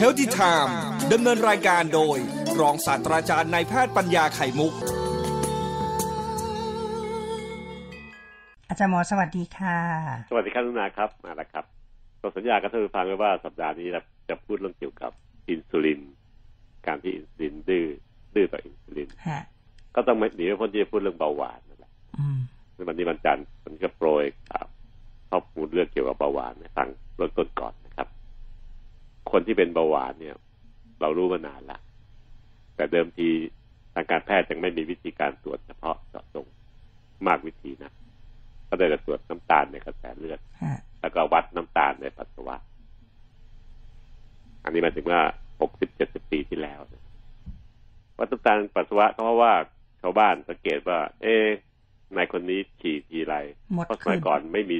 h e a l t h y Time ดำเนินรายการโดย รองศาสตราจารย์นายแพทย์ปัญญาไข่มุก อาจารย์หมอสวัสดีค่ะ สวัสดีครับทุกนาครับมาแล้วครับก็สัญญากับท่านผู้ฟังไว้ว่าสัปดาห์นี้เราจะพูดเรื่องเกี่ยวกับอินซูลิน การที่อินซูลินดื้อดื้อต่ออินซูลินฮะก็ต้องไม่หนีไม่พ้นที่จะพูดเรื่องเบาหวานนั่นแหละอืมในวันนี้วันจันทร์มันก็โปรยครับข้อมูลเรื่องเกี่ยวกับเบาหวานให้ฟังเริ่มต้นก่อนนะ ครับคนที่เป็นเบาหวานเนี่ย เรารู้มานานละแต่เดิมทีทางการแพทย์ยังไม่มีวิธีการตรวจเฉพาะเจาะจงมากวิธีนะก็ได้แต่ตรวจน้ำตาลในกระแสเลือดฮะแล้วก็วัดน้ำตาลในปัสสาวะ อันนี้หมายถึงว่าหกสิบเจ็ดสิบปีที่แล้วนะวัดน้ำตาลปัสสาวะก็เพราะว่าชาวบ้านสังเกตว่า เอ๊ะนายคนนี้ฉี่ทีไรหมดเพราะสขึ้มัยนก่อนไม่มี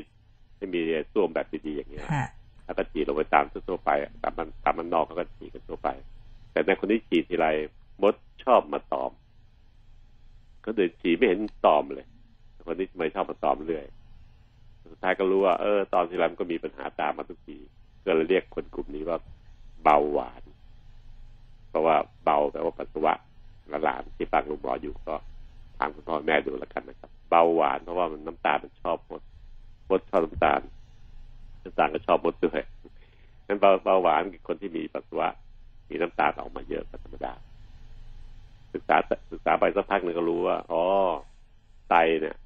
ไม่มีส้วมแบบดีๆอย่างเงี้ย ฮะแล้วก็ฉี่ลงไปตามทั่วไปตามมันตามมันนอกเขาก็ฉี่กันทั่วไป แต่ในคนที่ฉี่ทีไรมดชอบมาตอมก็เดินฉี่ไม่เห็นตอมเลย คนนี้ทำไมชอบมาตอมเรื่อยสุดท้ายก็รู้ว่าเออตอนทีไรมันก็มีปัญหาตามมาทุกทีก็เลยเรียกคนกลุ่มนี้ว่าเบาหวาน เพราะว่าเบาแปลว่าปัสสาวะหลานที่ฟังลุงหมออยู่ก็ถามคุณพ่อแม่ดูแล้วกันนะครับ เบาหวานเพราะว่ามันน้ำตาลมันชอบมดมดชอบน้ำตาล ตาลก็ชอบมดด้วยนั้นเบาเบาหวานคือคนที่มีปัสสาวะ มีน้ำตาลออกมาเยอะกว่าธรรมดา ศึกษาศึกษาไปสักพักหนึ่งก็รู้ว่า อ๋อ ไตเนี่ย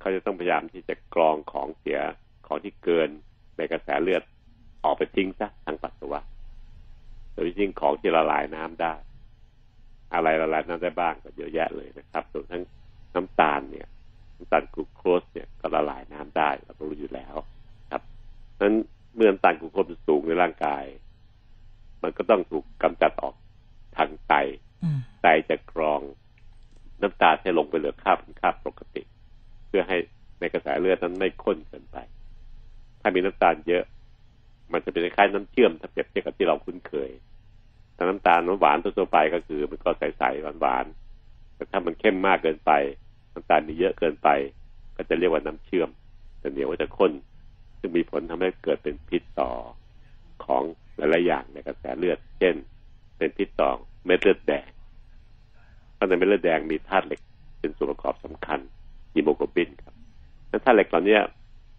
เขาจะต้องพยายามที่จะกรองของเสียของที่เกินในกระแสเลือดออกไปทิ้งซะทางปัสสาวะโดยยิ่งของที่ละลายน้ำได้ อะไรละลายน้ำได้บ้างก็เยอะแยะเลยนะครับรวมทั้งน้ำตาลเนี่ยน้ำตาลกลูโคสเนี่ยก็ละลายน้ำได้เราก็รู้อยู่แล้ว นั้นเมื่อน้ำตาลกลูโคสสูงในร่างกาย มันก็ต้องถูกกำจัดออกทางไตไตจะกรองน้ำตาลให้ลงไปเหลือค่าเป็นค่าปกติ เพื่อให้ในกระแสเลือดนั้นไม่ข้นเกินไป ถ้ามีน้ำตาลเยอะ มันจะเป็นคล้ายน้ำเชื่อมถ้าเปรียบเทียบกับที่เราคุ้นเคยถ้าน้ำตาลหวานทั่วไปก็คือ มันก็ใสๆหวานๆแต่ถ้ามันเข้มมากเกินไป น้ำตาลมีเยอะเกินไป ก็จะเรียกว่าน้ำเชื่อมจะเหนียวว่าจะข้น ซึ่งมีผลทำให้เกิดเป็นพิษต่อของหลายๆอย่างในกระแสเลือด เช่น เป็นพิษต่อเม็ดเลือดแดงเพราะในเม็ดเลือดแดงมีธาตุเหล็กเป็นส่วนประกอบสำคัญฮีโมโกลบินครับนั้นธาตุเหล็กเหล่านี้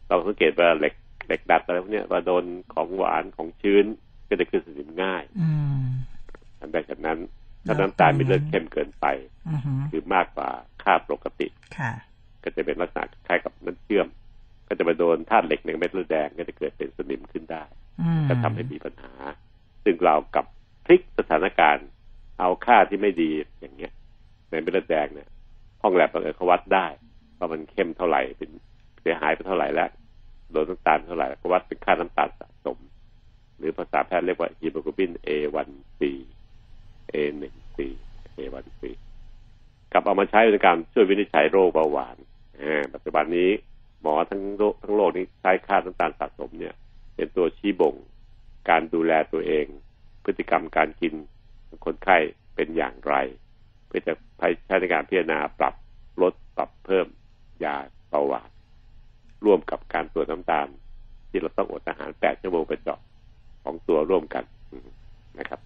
เราสังเกตว่าเหล็กเหล็กดัดอะไรพวกเนี้ยว่าโดนของหวานของชื้นก็จะขึ้นสนิมง่ายอืมอันใดจากนั้นถ้าน้ำตาลมีเลือดเข้มเกินไปอือฮึคือมากกว่าค่าปกติค่ะก็จะเป็นลักษณะคล้ายกับน้ำเชื่อม ก็จะไปโดนธาตุเหล็กในเม็ดเลือดแดงก็จะเกิดเป็นสนิมขึ้นได้อืมก็ทำให้มีปัญหา ซึ่งเรากับพลิกสถานการณ์เอาค่าที่ไม่ดีอย่างเงี้ย ในเม็ดเลือดแดงเนี่ย ห้องแลบบังเอิญเขาวัดได้ว่ามันเข้มเท่าไหร่เป็นเสียหายไปเท่าไหร่แล้วโดนน้ำตาลเท่าไหร่ก็วัดเป็นค่าน้ำตาลสะสม หรือภาษาแพทย์เรียกว่าฮีโมโกลบิน A1C A1C A1C กลับเอามาใช้ในการช่วยวินิจฉัยโรคเบาหวานอ่าปัจจุบันนี้ หมอทั้งโลกทั้งโลกนี้ใช้ค่าน้ำตาลสะสมเนี่ย เป็นตัวชี้บ่งการดูแลตัวเอง พฤติกรรมการกินของคนไข้เป็นอย่างไร เพื่อจะใช้ในการพิจารณาปรับลดปรับเพิ่มยาเบาหวานร่วมกับการตรวจน้ำตาล ที่เราต้องอดอาหาร8ชั่วโมงไปเจาะของตัวร่วมกันนะครับ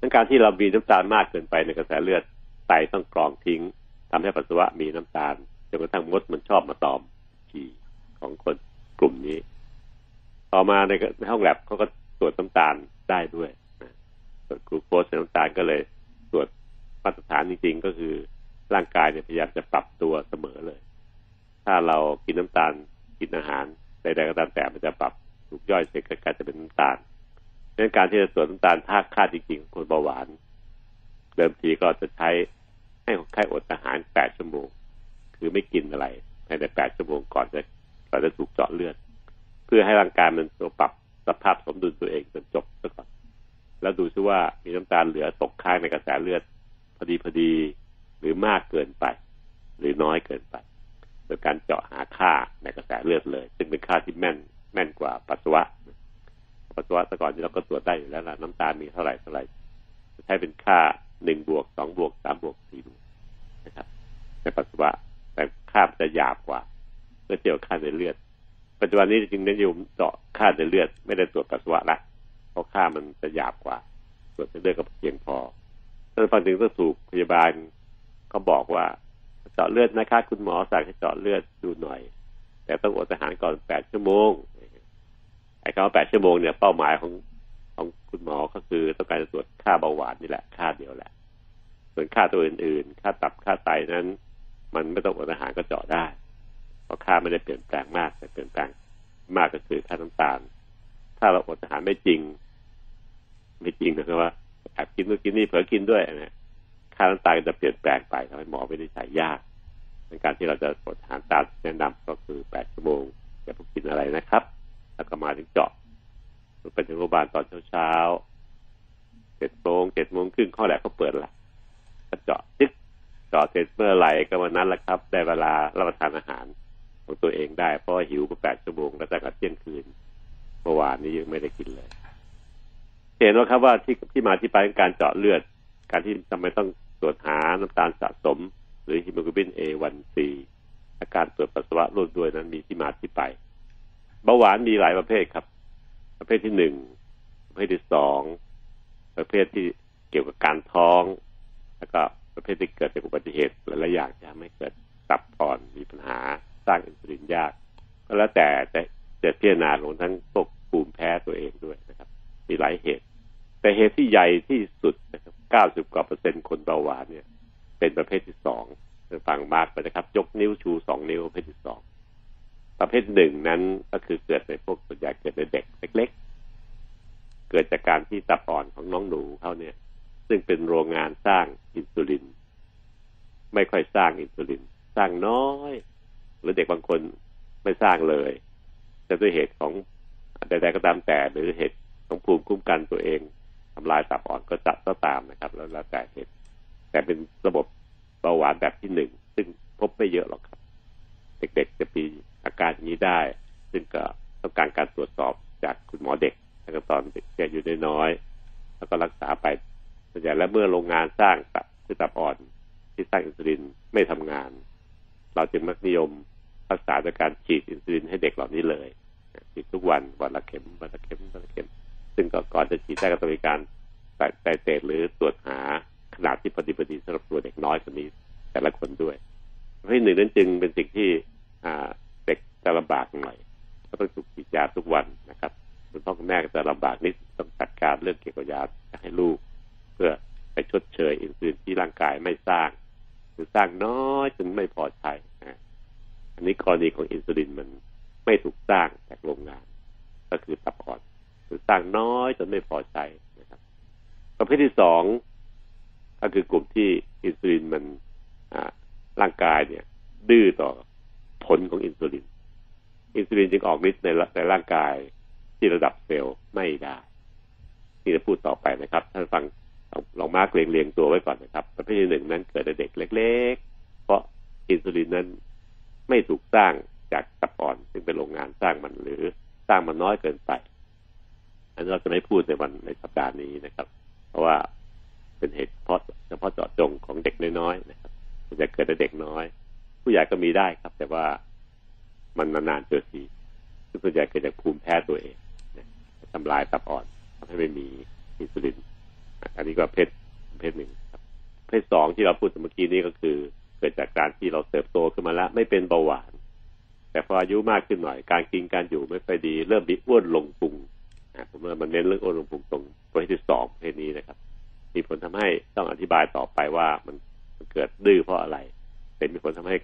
ดังการที่เรามีน้ำตาลมากเกินไปในกระแสเลือดไตต้องกรองทิ้งทำให้ปัสสาวะมีน้ำตาล จนกระทั่งมดมันชอบมาตอมฉี่ของคนกลุ่มนี้ ต่อมาในห้องแลบเขาก็ตรวจน้ำตาลได้ด้วยตรวจกลูโคสในน้ำตาลก็เลยตรวจมาตรฐานจริงๆ ก็คือร่างกายเนี่ยพยายามจะปรับตัวเสมอเลย ถ้าเรากินน้ำตาลกินอาหารใดๆก็ตามแต่มันจะปรับถูกย่อยเสร็จก็กลายจะเป็นน้ำตาลดังนั้นการที่จะตรวจน้ำตาลถ้าค่าจริงๆของคนเบาหวาน เดิมทีก็จะใช้ให้คนไข้อดอาหาร8ชั่วโมง คือไม่กินอะไรภายใน8ชั่วโมงก่อนจะก่อนจะถูกเจาะเลือด เพื่อให้ร่างกายมันตัวปรับสภาพสมดุลตัวเองจนจบซะก่อน แล้วดูซิว่ามีน้ำตาลเหลือตกค้างในกระแสเลือด พอดีพอดีหรือมากเกินไป หรือน้อยเกินไปโดยการเจาะหาค่าในกระแสเลือดเลย ซึ่งเป็นค่าที่แม่นแม่นกว่าปัสสาวะปัสสาวะแต่ก่อนที่เราก็ตรวจได้อยู่แล้วล่ะน้ำตาลมีเท่าไหร่เท่าไหร่ใช้เป็นค่าหนึ่งบวกสองบวกสามบวกสี่บวกนะครับในปัสสาวะ แต่ค่าจะหยาบกว่าเมื่อเทียบค่าในเลือด ปัจจุบันนี้จึงนิยมเจาะค่าในเลือด ไม่ได้ตรวจปัสสาวะละเพราะค่ามันจะหยาบกว่าส่วนเส้นเลือดก็เพียงพอถ้าฟังถึงต้องถูกพยาบาลเขาบอกว่าเจาะเลือดนะคะ คุณหมอสั่งให้เจาะเลือดดูหน่อย แต่ต้องอดอาหารก่อนแปดชั่วโมงไอ้คำว่าแปดชั่วโมงเนี่ยเป้าหมายของของคุณหมอก็คือต้องการจะตรวจค่าเบาหวานนี่แหละค่าเดียวแหละ ส่วนค่าตัวอื่นๆ ค่าตับค่าไตนั้น มันไม่ต้องอดอาหารก็เจาะได้ เพราะค่าไม่ได้เปลี่ยนแปลงมากแต่เปลี่ยนแปลงมากก็คือค่าน้ำตาล ถ้าเราอดอาหารไม่จริง ไม่จริงนะครับว่าแอบกินนู่นกินนี่เผลอกินด้วยนะค่าน้ำตาลจะเปลี่ยนแปลงไปทำให้หมอไม่ได้ใช้ยากในการที่เราจะอดอาหารตามแนะนำก็คือแปดชั่วโมงอย่าเพิ่งกินอะไรนะครับ แล้วก็มาถึงเจาะไปถึงโรงพยาบาลตอนเช้าเจ็ดโมงเจ็ดโมงครึ่งข้อแหลกเขาเปิดละก็เจาะจึ๊ก จาะเสร็จเมื่อไหร่ก็วันนั้นแหละครับ ได้เวลารับประทานอาหารของตัวเองได้ เพราะหิวมาแปดชั่วโมงแล้วตั้งแต่เที่ยงคืนเมื่อวานนี้ยังไม่ได้กินเลย เห็นว่าครับว่าที่ที่มาที่ไปของการเจาะเลือด การที่ทำไมต้องตรวจหาน้ำตาลสะสม หรือฮีโมโกลบิน A1C อาการตรวจปัสสาวะร่วมด้วยนั้นมีที่มาที่ไปเบาหวานมีหลายประเภทครับ ประเภทที่หนึ่งประเภทที่สองประเภทที่เกี่ยวกับการท้อง แล้วก็ ประเภทที่เกิดจากอุบัติเหตุหลายๆอย่างจะทำให้เกิดตับอ่อนมีปัญหาสร้างอินซูลินยากก็แล้วแต่จะจะพิจารณาลงทั้งพวกภูมิแพ้ตัวเองด้วยนะครับ มีหลายเหตุ แต่เหตุที่ใหญ่ที่สุดนะครับเก้าสิบกว่าเปอร์เซ็นต์คนเบาหวานเนี่ย เป็นประเภทที่สองฟังมากไปนะครับ ยกนิ้วชูสองนิ้วประเภทที่สองประเภทหนึ่งนั้นก็คือเกิดในพวกส่วนใหญ่เกิดในเด็กเล็ก ๆ เกิดจากการที่ตับอ่อนของน้องหนูเขาเนี่ย ซึ่งเป็นโรงงานสร้างอินซูลิน ไม่ค่อยสร้างอินซูลิน สร้างน้อย หรือเด็กบางคนไม่สร้างเลยแต่ด้วยเหตุของใดๆก็ตามแต่หรือเหตุของภูมิคุ้มกันตัวเองทำลายตับอ่อนก็จับก็ตามนะครับ แล้วแล้วแต่เหตุแต่เป็นระบบเบาหวานแบบที่หนึ่งซึ่งพบไม่เยอะหรอกครับ เด็กๆจะมีอาการนี้ได้ ซึ่งก็ต้องการการตรวจสอบจากคุณหมอเด็กตั้งแต่ตอนเด็กอยู่น้อยๆแล้วก็รักษาไป ส่วนใหญ่แล้วเมื่อโรงงานสร้างตับคือตับอ่อนที่สร้างอินซูลินไม่ทำงาน เราจึงมักนิยมรักษาโดยการฉีดอินซูลินให้เด็กเหล่านี้เลยฉีดทุกวันวันละเข็มวันละเข็มวันละเข็ม ซึ่งก่อนจะฉีดได้ก็ต้องมีการไต่เตหรือตรวจหาขนาดที่พอดีพอดีสำหรับตัวเด็กน้อยคนนี้ แต่ละคนด้วยเพราะหนึ่งนั้นจึงเป็นสิ่งที่เด็กจะลำบากหน่อย ก็ต้องถูกฉีดยาทุกวันนะครับคุณพ่อคุณแม่ก็จะลำบากนิดต้องจัดการเรื่องเกี่ยวกับยาให้ลูก พื่อไปชดเชยอินซูลินที่ร่างกายไม่สร้าง หรือสร้างน้อยจนไม่พอใช้อันนี้กรณีของอินซูลินมันไม่ถูกสร้างจากโรงงาน ก็คือตับอ่อนหรือสร้างน้อยจนไม่พอใช้นะครับ ประเภทที่สองก็คือกลุ่มที่อินซูลินมันร่างกายเนี่ย ดื้อต่อผลของอินซูลิน อินซูลินจึงออกฤทธิ์ในในร่างกายที่ระดับเซลล์ไม่ได้ ที่จะพูดต่อไปนะครับ ท่านฟัง ลองมาร์กเรียงเรียงตัวไว้ก่อนนะครับประเภทที่หนึ่งนั้นเกิดในเด็กเล็ก ๆ เพราะอินซูลินนั้นไม่ถูกสร้างจากตับอ่อน ซึ่งเป็นโรงงานสร้างมันหรือสร้างมันน้อยเกินไป อันนี้เราจะไม่พูดในวันในสัปดาห์นี้นะครับ เพราะว่าเป็นเหตุเฉพาะเฉพาะเจาะจงของเด็กน้อยๆนะครับจะเกิดในเด็กน้อย ผู้ใหญ่ก็มีได้ครับ แต่ว่ามันนานๆเจอทีซึ่งส่วนใหญ่เกิดจากภูมิแพ้ตัวเองทำลายตับอ่อนทำให้ไม่มีอินซูลิน อันนี้ก็เพศเพศหนึ่งครับ เพศสองที่เราพูดเมื่อกี้นี้ก็คือ เกิดจากการที่เราเติบโตขึ้นมาแล้ว ไม่เป็นเบาหวาน แต่พออายุมากขึ้นหน่อย การกินการอยู่ไม่ค่อยดี เริ่มมีอ้วนลงพุงผมว่ามันเน้นเรื่องอ้วนลงพุงตรงประเภทที่สองเพศนี้นะครับ มีผลทำให้ต้องอธิบายต่อไปว่ามันมันเกิดดื้อเพราะอะไร เป็นมีผลทำให้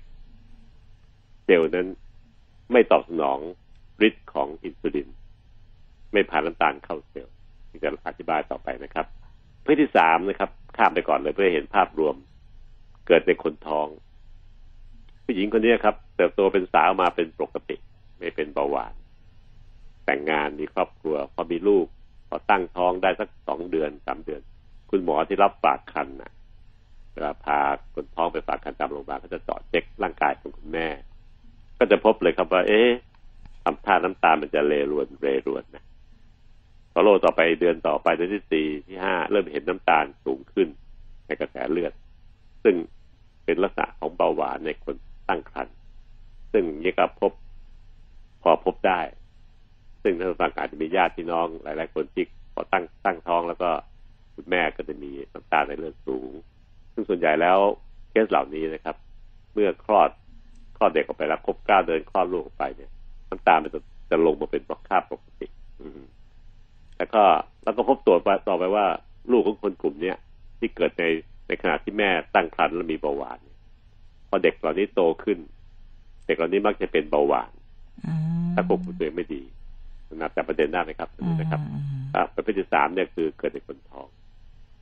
เซลล์นั้นไม่ตอบสนองฤทธิ์ของอินซูลิน ไม่ผ่านน้ำตาลเข้าเซลล์ที่จะอธิบายต่อไปนะครับ เพศที่สามนะครับ ข้ามไปก่อนเลยเพื่อเห็นภาพรวม เกิดในคนท้อง ผู้หญิงคนนี้ครับเติบโตเป็นสาวมาเป็นปกติ ไม่เป็นเบาหวาน แต่งงานมีครอบครัว พอมีลูกพอตั้งท้องได้สักสองเดือนสามเดือน คุณหมอที่รับฝากคันนะเวลาพาคนท้องไปฝากคันตามโรงพยาบาลเขาจะเจาะเช็คร่างกายของคุณแม่ ก็จะพบเลยครับว่า เอ๊ะทำท่าน้ำตามันจะเลรวนเรรวนนะ พอโลต่อไปเดือนต่อไปเดือนที่สี่ที่ห้าเริ่มเห็นน้ำตาลสูงขึ้นในกระแสเลือด ซึ่งเป็นลักษณะของเบาหวานในคนตั้งครรภ์ซึ่งนี่ก็พบพอพบได้ ซึ่งท่านฟังอาจจะมีญาติพี่น้องหลาย ๆ คนที่พอตั้งตั้งท้องแล้วก็คุณแม่ก็จะมีน้ำตาลในเลือดสูง ซึ่งส่วนใหญ่แล้วเคสเหล่านี้นะครับ เมื่อคลอดคลอดเด็กออกไปแล้วครบเก้าเดือนคลอดลูกออกไปเนี่ยน้ำตาลมันจะจะลงมาเป็นค่าปกติ อืม แล้วก็แล้วก็พบตัวต่อไปว่าลูกของคนกลุ่มเนี้ยที่เกิดในในขณะที่แม่ตั้งครรภ์แล้วมีเบาหวานเนี่ยพอเด็กเหล่านี้โตขึ้น เด็กเหล่านี้มักจะเป็นเบาหวานอืมถ้าควบคุมตัวเองไม่ดีนับแต่ประเด็นได้ไหมครับอืมนะครับอืมอ่าประเภทที่สามเนี่ยคือเกิดในคนท้อง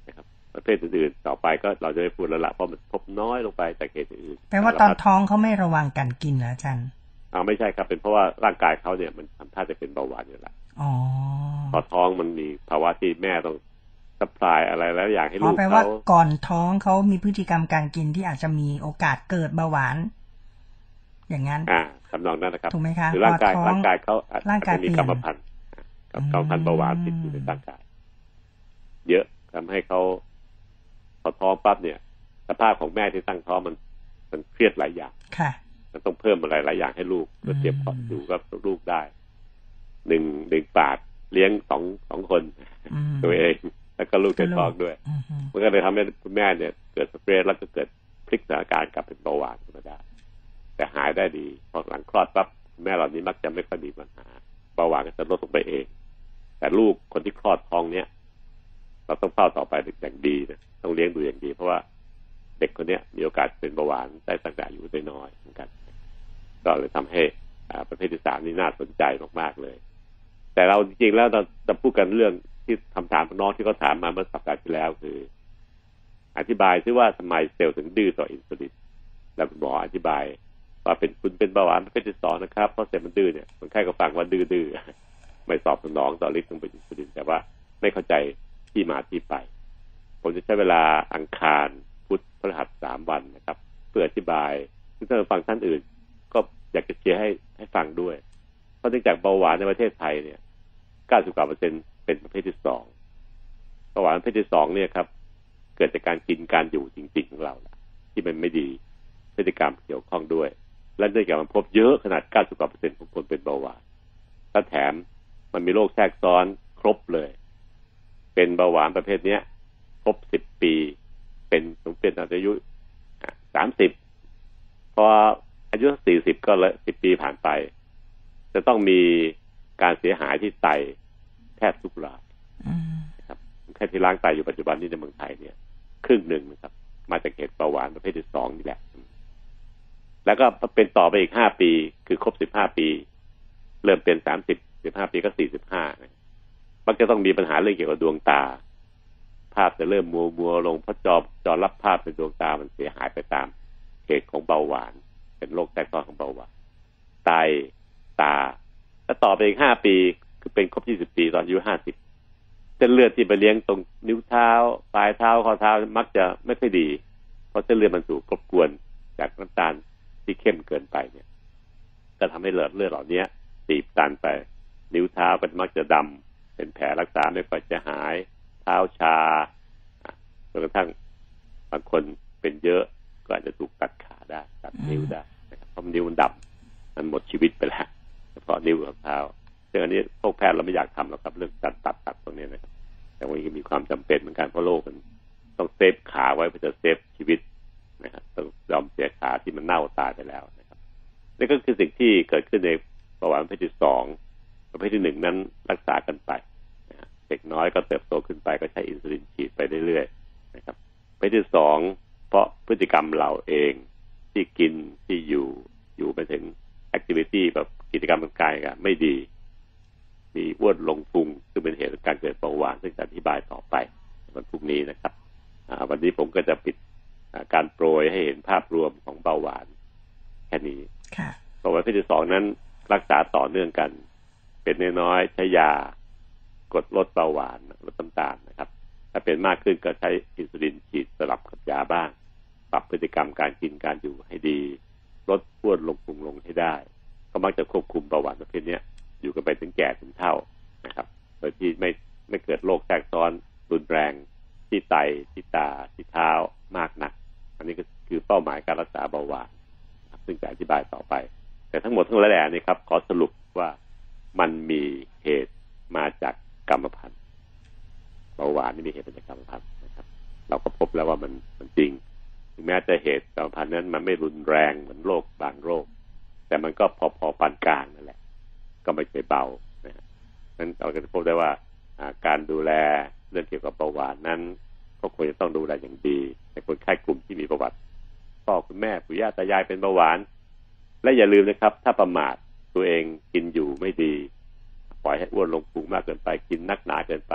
นะครับประเภทอื่นๆต่อไปก็เราจะไม่พูดแล้วละเพราะมันพบน้อยลงไปจากเหตุอื่นแปลว่าตอนท้องเขาไม่ระวังการกินเหรออาจารย์อ่าไม่ใช่ครับเป็นเพราะว่าร่างกายเขาเนี่ยมันทำท่าจะเป็นเบาหวานอยู่แล้วอ๋อพ อท้องมันมีภาวะที่แม่ต้องสัพพลายอะไรแล้วอย่างให้อ๋ลูอกแปลว่าเขาก่อนท้องเขามีพฤติกรรมการกินที่อาจจะมีโอกาสเกิดเบาหวาน อย่างนั้น อ่าทำนองนั้นนะครับถูกไหมคะหรือร่างกายพอท้องร่างกายเขาอาจร่างกายจะมีเปลี่ยนกรรมพันธุ์อ่ากับกรรมพันธุ์เบาหวานติดอยู่ในร่างกาย เยอะทำให้เขาพอท้องปั๊บเนี่ย สภาพของแม่ที่ตั้งท้องมันมันเครียดหลายอย่างค่ะ มันต้องเพิ่มอะไรหลายอย่างให้ลูกเพื่อเตรียมพร้อมอืมอยู่กับลูกได้หนึ่งหนึ่งปาก เลี้ยงสองสองคนอืมตัวเอง แล้วก็ลูกในท้องด้วยอืมอืมมันก็เลยทำให้คุณแม่เนี่ย เกิดสเปรย์แล้วก็เกิดพลิกสถานการณ์กลับเป็นเบาหวานธรรมดาแต่หายได้ดีพอหลังคลอดปั๊บคุณแม่เหล่านี้มักจะไม่ค่อยมีปัญหาเบาหวานก็จะลดลงไปเอง แต่ลูกคนที่คลอดท้องเนี้ยเราต้องเฝ้าต่อไปอย่างดีนะต้องเลี้ยงดูอย่างดี เพราะว่าเด็กคนเนี้ยมีโอกาสเป็นเบาหวานได้ตั้งแต่อายุน้อยๆเหมือนกัน ก็เลยทำให้อ่าประเภทที่สามนี่น่าสนใจมากๆเลย แต่เราจริงๆแล้วเราจะพูดกันเรื่องที่คำถามน้องที่เขาถามมาเมื่อสัปดาห์ที่แล้วคือ อธิบายซิว่าทำไมเซลล์ถึงดื้อต่ออินซูลินแล้วคุณหมออธิบาย ว่าเป็นคุณเป็นเบาหวานประเภทที่สองนะครับเพราะเซลล์มันดื้อเนี่ยคนไข้ก็ฟังว่าดื้อๆไม่ตอบสนองต่อฤทธิ์ของอินซูลินแต่ว่าไม่เข้าใจที่มาที่ไป ผมจะใช้เวลาอังคารพุธพฤหัสสามวันนะครับ เพื่ออธิบายซึ่งถ้าเราฟังท่านอื่น ก็อยากจะเชียร์ให้ให้ฟังด้วย เพราะเนื่องจากเบาหวานในประเทศไทยเนี่ย 90กว่าเปอร์เซ็นต์เป็นประเภทที่สองเบาหวานประเภทที่สองเนี่ยครับ เกิดจากการกินการอยู่จริงๆของเราที่มันไม่ดีพฤติกรรมเกี่ยวข้องด้วย และเนื่องจากมันพบเยอะขนาด90กว่าเปอร์เซ็นต์ของคนเป็นเบาหวานและแถมมันมีโรคแทรกซ้อนครบเลย เป็นเบาหวานประเภทเนี้ยครบ10ปี เป็นสมเป็นอายุสามสิบพออายุสี่สิบก็เลยสิบปีผ่านไป จะต้องมี การเสียหายที่ไตแทบทุกรายอืมนะครับแค่ที่ล้างไตอยู่ปัจจุบันนี้ในเมืองไทยเนี่ย ครึ่งหนึ่งนะครับ มาจากเหตุเบาหวานประเภทที่สองนี่แหละ แล้วก็เป็นต่อไปอีกห้าปี คือครบสิบห้าปี เริ่มเป็นสามสิบสิบห้าปีก็สี่สิบห้ามักจะต้องมีปัญหาเรื่องเกี่ยวกับดวงตา ภาพจะเริ่มมัวมัวๆลงเพราะจอจอรับภาพในดวงตามันเสียหายไปตามเหตุของเบาหวาน เป็นโรคแทรกซ้อนของเบาหวานไตตา แล้วต่อไปอีกห้าปี คือเป็นครบยี่สิบปีตอนอายุห้าสิบเส้นเลือดที่ไปเลี้ยงตรงนิ้วเท้าปลายเท้าข้อเท้ามักจะไม่ค่อยดี เพราะเส้นเลือดมันถูกรบกวนจากน้ำตาลที่เข้มเกินไปเนี่ยก็ทำให้เลือดเลือดเหล่านี้ตีบตันไป นิ้วเท้าก็มักจะดำเป็นแผลรักษาไม่ค่อยจะหาย เท้าชาจนกระทั่งบางคนเป็นเยอะก็อาจจะถูกตัดขาได้ตัดนิ้วได้นะครับเพราะนิ้วมันดำมันหมดชีวิตไปแล้ว เฉพาะนิ้วกับเท้าซึ่งอันนี้พวกแพทย์เราไม่อยากทำหรอกครับเรื่องตัดตัดตัดตรงนี้นะครับแต่วันนี้มีความจำเป็นเหมือนกันเพราะโลกมันต้องเซฟขาไว้เพื่อจะเซฟชีวิตนะครับต้องยอมเสียขาที่มันเน่าตายไปแล้วนะครับนี่ก็คือสิ่งที่เกิดขึ้นในประวัติประเภทที่สองประเภทที่หนึ่งนั้นรักษากันไปนะเด็กน้อยก็เติบโตขึ้นไปก็ใช้อินซูลินฉีดไปเรื่อยๆนะครับประเภทที่สองเพราะพฤติกรรมเราเองที่กินที่อยู่อยู่ไปถึง แอคทิวิตี้แบบกิจกรรมทางกายกันไม่ดี มีอ้วนลงพุงซึ่งเป็นเหตุของการเกิดเบาหวานซึ่งจะอธิบายต่อไปวันพรุ่งนี้นะครับอ่าวันนี้ผมก็จะปิดอ่าการโปรยให้เห็นภาพรวมของเบาหวานแค่นี้ค่ะเบาหวานประเภทที่สองนั้นรักษาต่อเนื่องกัน เป็นน้อยๆใช้ยากดลดเบาหวานลดน้ำตาลนะครับ ถ้าเป็นมากขึ้นก็ใช้อินซูลินฉีดสลับกับยาบ้าง ปรับพฤติกรรมการกินการอยู่ให้ดี ลดอ้วนลงพุงลงให้ได้ ก็มักจะควบคุมเบาหวานประเภทนี้ยอยู่กันไปถึงแก่ถึงเท่านะครับ โดยที่ไม่ไม่เกิดโรคแทรกซ้อนรุนแรงที่ไตที่ตาที่เท้ามากนัก อันนี้ก็คือเป้าหมายการรักษาเบาหวานซึ่งจะอธิบายต่อไป แต่ทั้งหมดทั้งหลายแหล่นี้ครับ ขอสรุปว่ามันมีเหตุมาจากกรรมพันธุ์หวานนี่มีเหตุมาจากกรรมพันธุ์นะครับ เราก็พบแล้วว่ามันมันจริง ถึงแม้จะเหตุกรรมพันธ์นั้นมันไม่รุนแรงเหมือนโรคบางโรค แต่มันก็พอพอปานกลางนั่นแหละ ก็ไม่ใช่เบานะนั้นเราก็จะพบได้ว่าการดูแลเรื่องเกี่ยวกับเบาหวานนั้น ก็ควรจะต้องดูแลอย่างดีในคนไข้กลุ่มที่มีประวัติพ่อคุณแม่ปู่ย่าตายายเป็นเบาหวาน และอย่าลืมนะครับ ถ้าประมาทตัวเองกินอยู่ไม่ดี ปล่อยให้อ้วนลงพุงมากเกินไป กินนักหนาเกินไป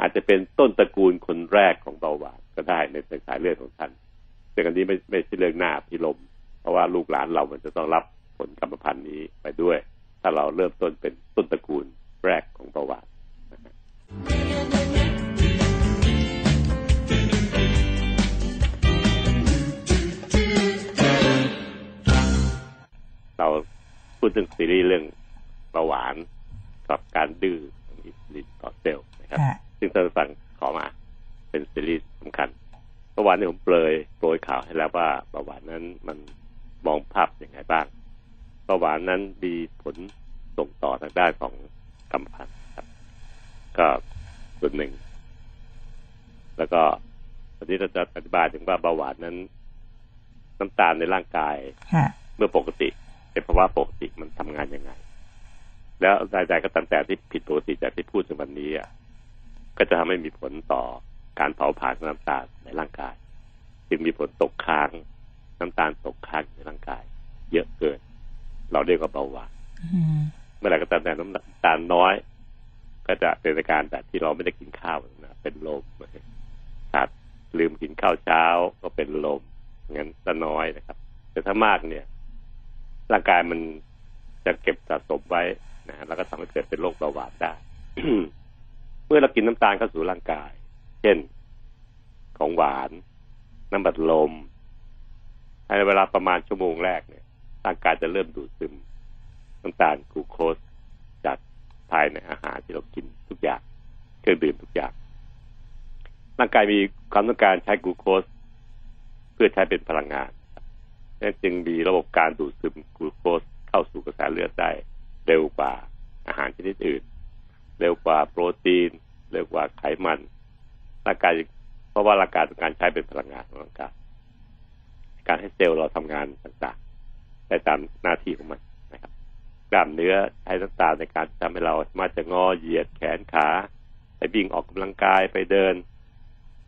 อาจจะเป็นต้นตระกูลคนแรกของเบาหวานก็ได้ในสายเลือดของท่าน แต่กันนี้ไม่ไม่ใช่เรื่องหน้าพิลมเพราะว่าลูกหลานเรามันจะต้องรับผลกรรมพันธุ์นี้ไปด้วย ถ้าเราเริ่มต้นเป็นต้นตระกูลแรกของเบาหวานเราพูดถึงซีรีส์เรื่องเบาหวานกับการดื้อของอินซูลินต่อเซลล์นะครับ ซึ่งท่านฟังขอมาเป็นซีรีส์สำคัญ เมื่อวานนี้ผมเปลยโปรยข่าวให้แล้วว่าเบาหวานนั้นมันมองภาพอย่างไรบ้างเบาหวานนั้นมีผลส่งต่อทางด้านของกรรมพันธุ์ครับ ก็ส่วนหนึ่ง แล้วก็วันนี้เราจะอธิบายถึงว่าเบาหวานนั้น น้ำตาลในร่างกายเมื่อปกติเป็นภาวะปกติมันทำงานยังไง แล้วใดๆก็ตามแต่ที่ผิดปกติจากที่พูดในวันนี้อะก็จะทำให้มีผลต่อ การเผาผลาญน้ำตาลในร่างกาย จึงมีผลตกค้างน้ำตาลตกค้างในร่างกาย เยอะเกิน เราเรียกว่าเบาหวานเมื่อไหร่ก็ตามแต่น้ำตาลน้อย ก็จะเป็นอาการแบบที่เราไม่ได้กินข้าวนะเป็นลมขาดลืมกินข้าวเช้าก็เป็นลมงั้นจะน้อยนะครับ แต่ถ้ามากเนี่ย ร่างกายมันจะเก็บสะสมไว้นะแล้วก็ทำให้เกิดเป็นโรคเบาหวานได้เมื่อเรากินน้ำตาลเข้าสู่ร่างกาย เช่น ของหวาน น้ำบัดลมในเวลาประมาณชั่วโมงแรกเนี่ยร่างกายจะเริ่มดูดซึมน้ำตาลกลูโคสจากภายในอาหารที่เรากินทุกอย่างเครื่องดื่มทุกอย่าง ร่างกายมีความต้องการใช้กลูโคสเพื่อใช้เป็นพลังงานนั่นจึงมีระบบการดูดซึมกลูโคสเข้าสู่กระแสเลือดได้ เร็วกว่าอาหารชนิดอื่น เร็วกว่าโปรตีน เร็วกว่าไขมันร่างกาย ราะว่าร่างกายต้องการใช้เป็นพลังงานของร่างกายการให้เซลล์เราทำงานต่างๆได้ตามหน้าที่ของมันนะครับกล้ามเนื้อใช้ต่างๆในการทำให้เราสามารถจะงอเหยียดแขนขาไปวิ่งออกกำลังกายไปเดิน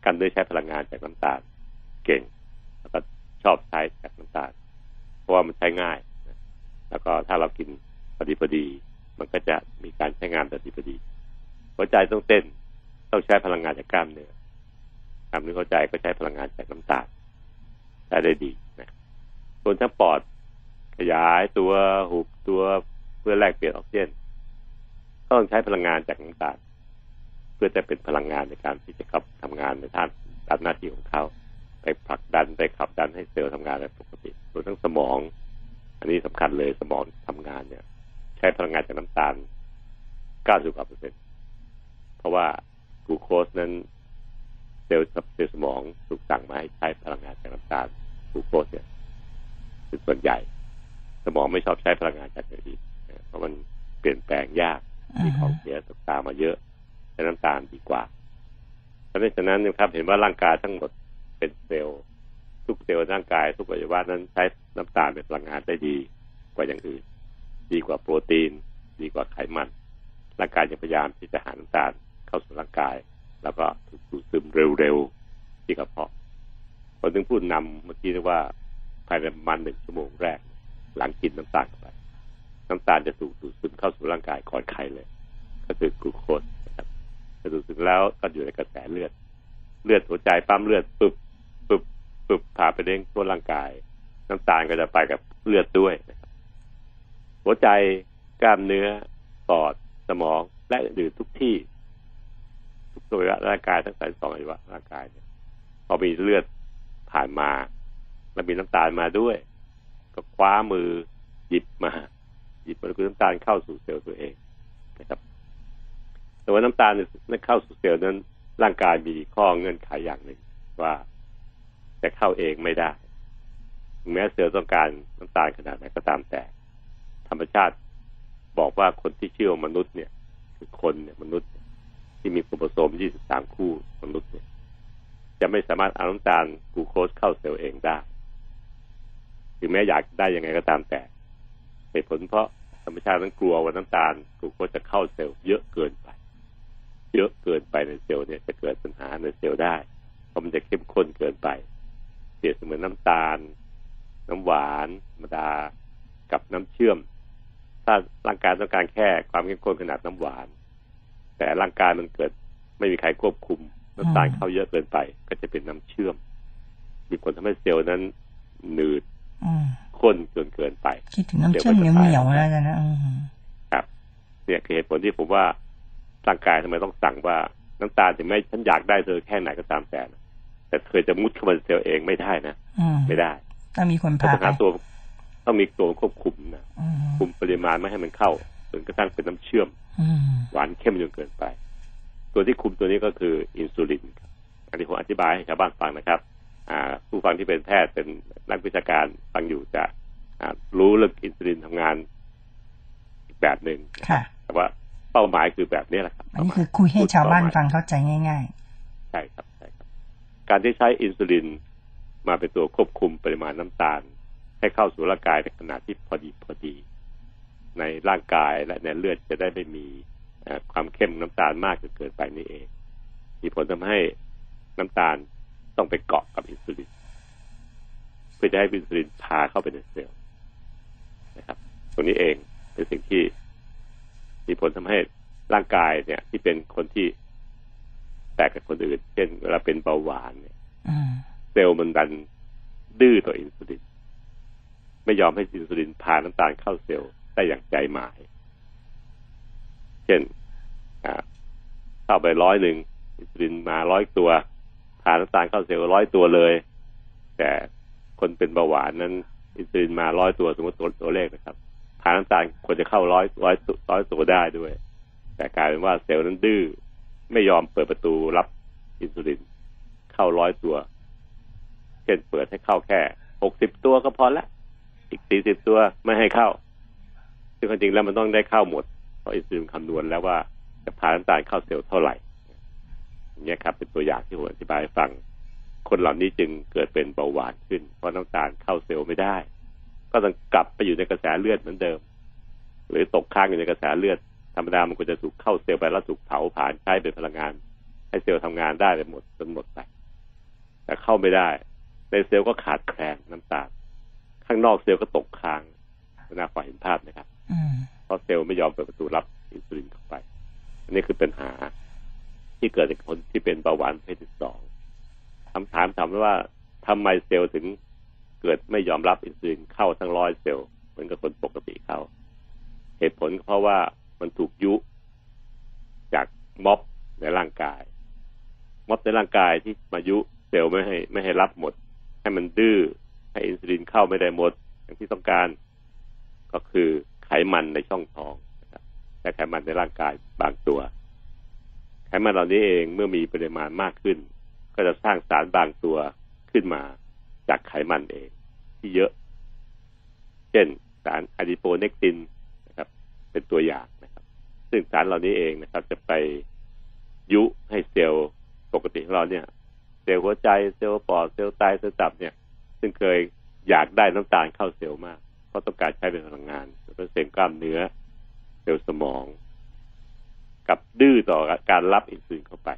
กันด้วยใช้พลังงานจากน้ำตาล เก่ง แล้วก็ชอบใช้จากน้ำตาล เพราะว่ามันใช้ง่าย แล้วก็ถ้าเรากินพอดีพอดี มันก็จะมีการใช้งานพอดีพอดี หัวใจต้องเต้นต้องใช้พลังงานจากกล้ามเนื้อ กล้ามเนื้อหัวใจก็ใช้พลังงานจากน้ำตาลได้ได้ดีนะส่วนทั้งปอดขยายตัวหุบตัวเพื่อแลกเปลี่ยนออกซิเจนต้องใช้พลังงานจากน้ำตาลเพื่อจะเป็นพลังงานในการที่จะขับทำงานในท่านตามหน้าที่ของเขาไปผลักดันไปขับดันให้เซลล์ทำงานได้ปกติรวมทั้งสมอง อันนี้สำคัญเลยสมองทำงานเนี่ย ใช้พลังงานจากน้ำตาล 90กว่าเปอร์เซ็นต์เพราะว่ากลูโคสนั้น เซลล์เซลล์สมองถูกสั่งมาให้ใช้พลังงานจากน้ำตาลกลูโคสเนี่ยเป็นส่วนใหญ่ สมองไม่ชอบใช้พลังงานจากอย่างอื่นเพราะมันเปลี่ยนแปลงยากมีของเสียตกตามมาเยอะใช้น้ำตาลดีกว่าเพราะฉะนั้นนะครับ เห็นว่าร่างกายทั้งหมดเป็นเซลล์ทุกเซลล์ร่างกายทุกอวัยวะนั้นใช้น้ำตาลเป็นพลังงานได้ดีกว่าอย่างอื่น ดีกว่าโปรตีน ดีกว่าไขมัน ร่างกายจะพยายามที่จะหาน้ำตาลเข้าสู่ร่างกาย แล้วก็ถูกดูดซึมเร็วๆที่กระเพาะคนถึงพูดนำเมื่อกี้ว่าภายในประมาณหนึ่งชั่วโมงแรก หลังกินน้ำตาลไป น้ำตาลจะถูกดูดซึมเข้าสู่ร่างกายก่อนใครเลย ก็คือกลูโคสนะครับจะดูดซึมแล้วก็อยู่ในกระแสเลือด เลือดหัวใจปั๊มเลือดปึ๊บปึ๊บปึ๊บพาไปเลี้ยงทั่วร่างกาย น้ำตาลก็จะไปกับเลือดด้วยนะครับหัวใจกล้ามเนื้อปอดสมองและอื่นทุกที่ ทุกตัวร่างกายทั้งสายสองอวัยวะร่างกายเนี่ยพอมีเลือดผ่านมาแล้วมีน้ำตาลมาด้วย ก็คว้ามือหยิบมา หยิบมันคือน้ำตาลเข้าสู่เซลล์ตัวเองนะครับ แต่ว่าน้ำตาลนั้นเข้าสู่เซลล์นั้น ร่างกายมีข้อเงื่อนไขอย่างหนึ่งว่าจะเข้าเองไม่ได้แม้เซลล์ต้องการน้ำตาลขนาดไหนก็ตามแต่ ธรรมชาติบอกว่าคนที่เชื่อมนุษย์เนี่ย คือคนเนี่ยมนุษย์ ที่มีโครโมโซม 23 คู่มนุษย์เนี่ยจะไม่สามารถเอาน้ำตาลกลูโคสเข้าเซลล์เองได้ ถึงแม้อยากได้ยังไงก็ตามแต่เหตุผลเพราะธรรมชาตินั้นกลัวว่าน้ำตาลกลูโคสจะเข้าเซลล์เยอะเกินไป เยอะเกินไปในเซลล์เนี่ยจะเกิดปัญหาในเซลล์ได้เพราะมันจะเข้มข้นเกินไปเปรียบเสมือนน้ำตาล น้ำหวานธรรมดากับน้ำเชื่อม ถ้าร่างกายต้องการแค่ความเข้มข้นขนาดน้ำหวาน แต่ร่างกายมันเกิด ไม่มีใครควบคุมน้ำตาลเข้าเยอะเกินไป ก็จะเป็นน้ำเชื่อม มีผลทำให้เซลล์นั้นหนืดอืมข้นจนเกินไป คิดถึงน้ำเชื่อมเหนียวเหนียวๆแล้วนะอืมครับ เนี่ยคือเหตุผลที่ผมว่าร่างกายทำไมต้องสั่งว่าน้ำตาลถึงแม้ฉันอยากได้เธอแค่ไหนก็ตามแต่นะแต่เธอจะมุดเข้ามาในเซลล์เองไม่ได้นะอืมไม่ได้ต้องมีคนต้องพาไปหาตัวต้องมีตัวควบคุมนะอืมคุมปริมาณไม่ให้มันเข้า จนกระทั่งเป็นน้ำเชื่อมอืมหวานเข้มจนเกินไป ตัวที่คุมตัวนี้ก็คืออินซูลินครับอันนี้ผมอธิบายให้ชาวบ้านฟังนะครับ อ่า ผู้ฟังที่เป็นแพทย์เป็นนักวิชาการฟังอยู่จะอ่ารู้เรื่องอินซูลินทำงานอีกแบบหนึ่งค่ะแต่ว่าเป้าหมายคือแบบนี้แหละครับอันนี้คือคุยให้ชาวบ้านฟังเข้าใจง่ายใช่ครับใช่ครับ การที่ใช้อินซูลินมาเป็นตัวควบคุมปริมาณน้ำตาล ให้เข้าสู่ร่างกายในขนาดที่พอดีพอดี ในร่างกายและในเลือดจะได้ไม่มีเอ่อความเข้มน้ำตาลมากจนเกินไปนี่เอง มีผลทำให้น้ำตาลต้องไปเกาะกับอินซูลินเพื่อจะให้อินซูลินพาเข้าไปในเซลล์นะครับตรงนี้เองเป็นสิ่งที่มีผลทำให้ร่างกายเนี่ย ที่เป็นคนที่แตกกับคนอื่น เช่นเวลาเป็นเบาหวานเนี่ยๆอืมเซลล์มันดันดื้อต่ออินซูลินไม่ยอมให้อินซูลินพาน้ำตาลเข้าเซลล์ ได้อย่างใจหมาย เช่นเข้าไปร้อยหนึ่งอินซูลินมาร้อยตัวพานน้ำตาลเข้าเซลล์ร้อยตัวเลย แต่คนเป็นเบาหวานนั้น อินซูลินมาร้อยตัวสมมติตัวตัวเลขนะครับพาน้ำตาลควรจะเข้าร้อยร้อยร้อยตัวได้ด้วย แต่กลายเป็นว่าเซลล์นั้นดื้อไม่ยอมเปิดประตูรับอินซูลินเข้าร้อยตัว เช่นเปิดให้เข้าแค่หกสิบตัวก็พอละอีกสี่สิบตัวไม่ให้เข้า ซึ่งความจริงแล้วมันต้องได้เข้าหมด เพราะอินซูลินคำนวณแล้วว่าจะพาน้ำตาลเข้าเซลล์เท่าไหร่อย่างเงี้ยครับ เป็นตัวอย่างที่ผมอธิบายให้ฟัง คนเหล่านี้จึงเกิดเป็นเบาหวานขึ้น เพราะน้ำตาลเข้าเซลล์ไม่ได้ ก็ต้องกลับไปอยู่ในกระแสเลือดเหมือนเดิม หรือตกค้างอยู่ในกระแสเลือดธรรมดามันควรจะถูกเข้าเซลล์ไปแล้วถูกเผาผ่านใช้เป็นพลังงาน ให้เซลล์ทำงานได้ไปหมดจนหมดไปแต่เข้าไม่ได้ ในเซลล์ก็ขาดแคลนน้ำตาล ข้างนอกเซลล์ก็ตกค้างน่าพอเห็นภาพนะครับ เพราะเซลล์ไม่ยอมเปิดประตูรับอินซูลินเข้าไป อันนี้คือปัญหาที่เกิดจากคนที่เป็นเบาหวานเพศที่สองคำถามถามว่าทำไมเซลล์ถึงเกิดไม่ยอมรับอินซูลินเข้าทั้งร้อยเซลล์เหมือนกับคนปกติเข้า เหตุผลก็เพราะว่ามันถูกยุ จากม็อบในร่างกาย ม็อบในร่างกายที่มายุเซลล์ไม่ให้ไม่ให้รับหมด ให้มันดื้อให้อินซูลินเข้าไม่ได้หมด อย่างที่ต้องการ ก็คือ ไขมันในช่องท้องนะครับและไขมันในร่างกายบางตัว ไขมันเหล่านี้เองเมื่อมีปริมาณมากขึ้น ก็จะสร้างสารบางตัวขึ้นมาจากไขมันเอง ที่เยอะ เช่น สาร adiponectin นะครับ เป็นตัวอย่างนะครับ ซึ่งสารเหล่านี้เองนะครับ จะไปยุให้เซลล์ปกติของเราเนี่ย เซลล์หัวใจเซลล์ปอดเซลล์ไตเซลล์ตับเนี่ย ซึ่งเคยอยากได้น้ำตาลเข้าเซลล์มาก เพราะต้องการใช้เป็นพลังงาน เป็นเซลล์กล้ามเนื้อเซลล์สมอง กับดื้อต่อการรับอินซูลินเข้าไป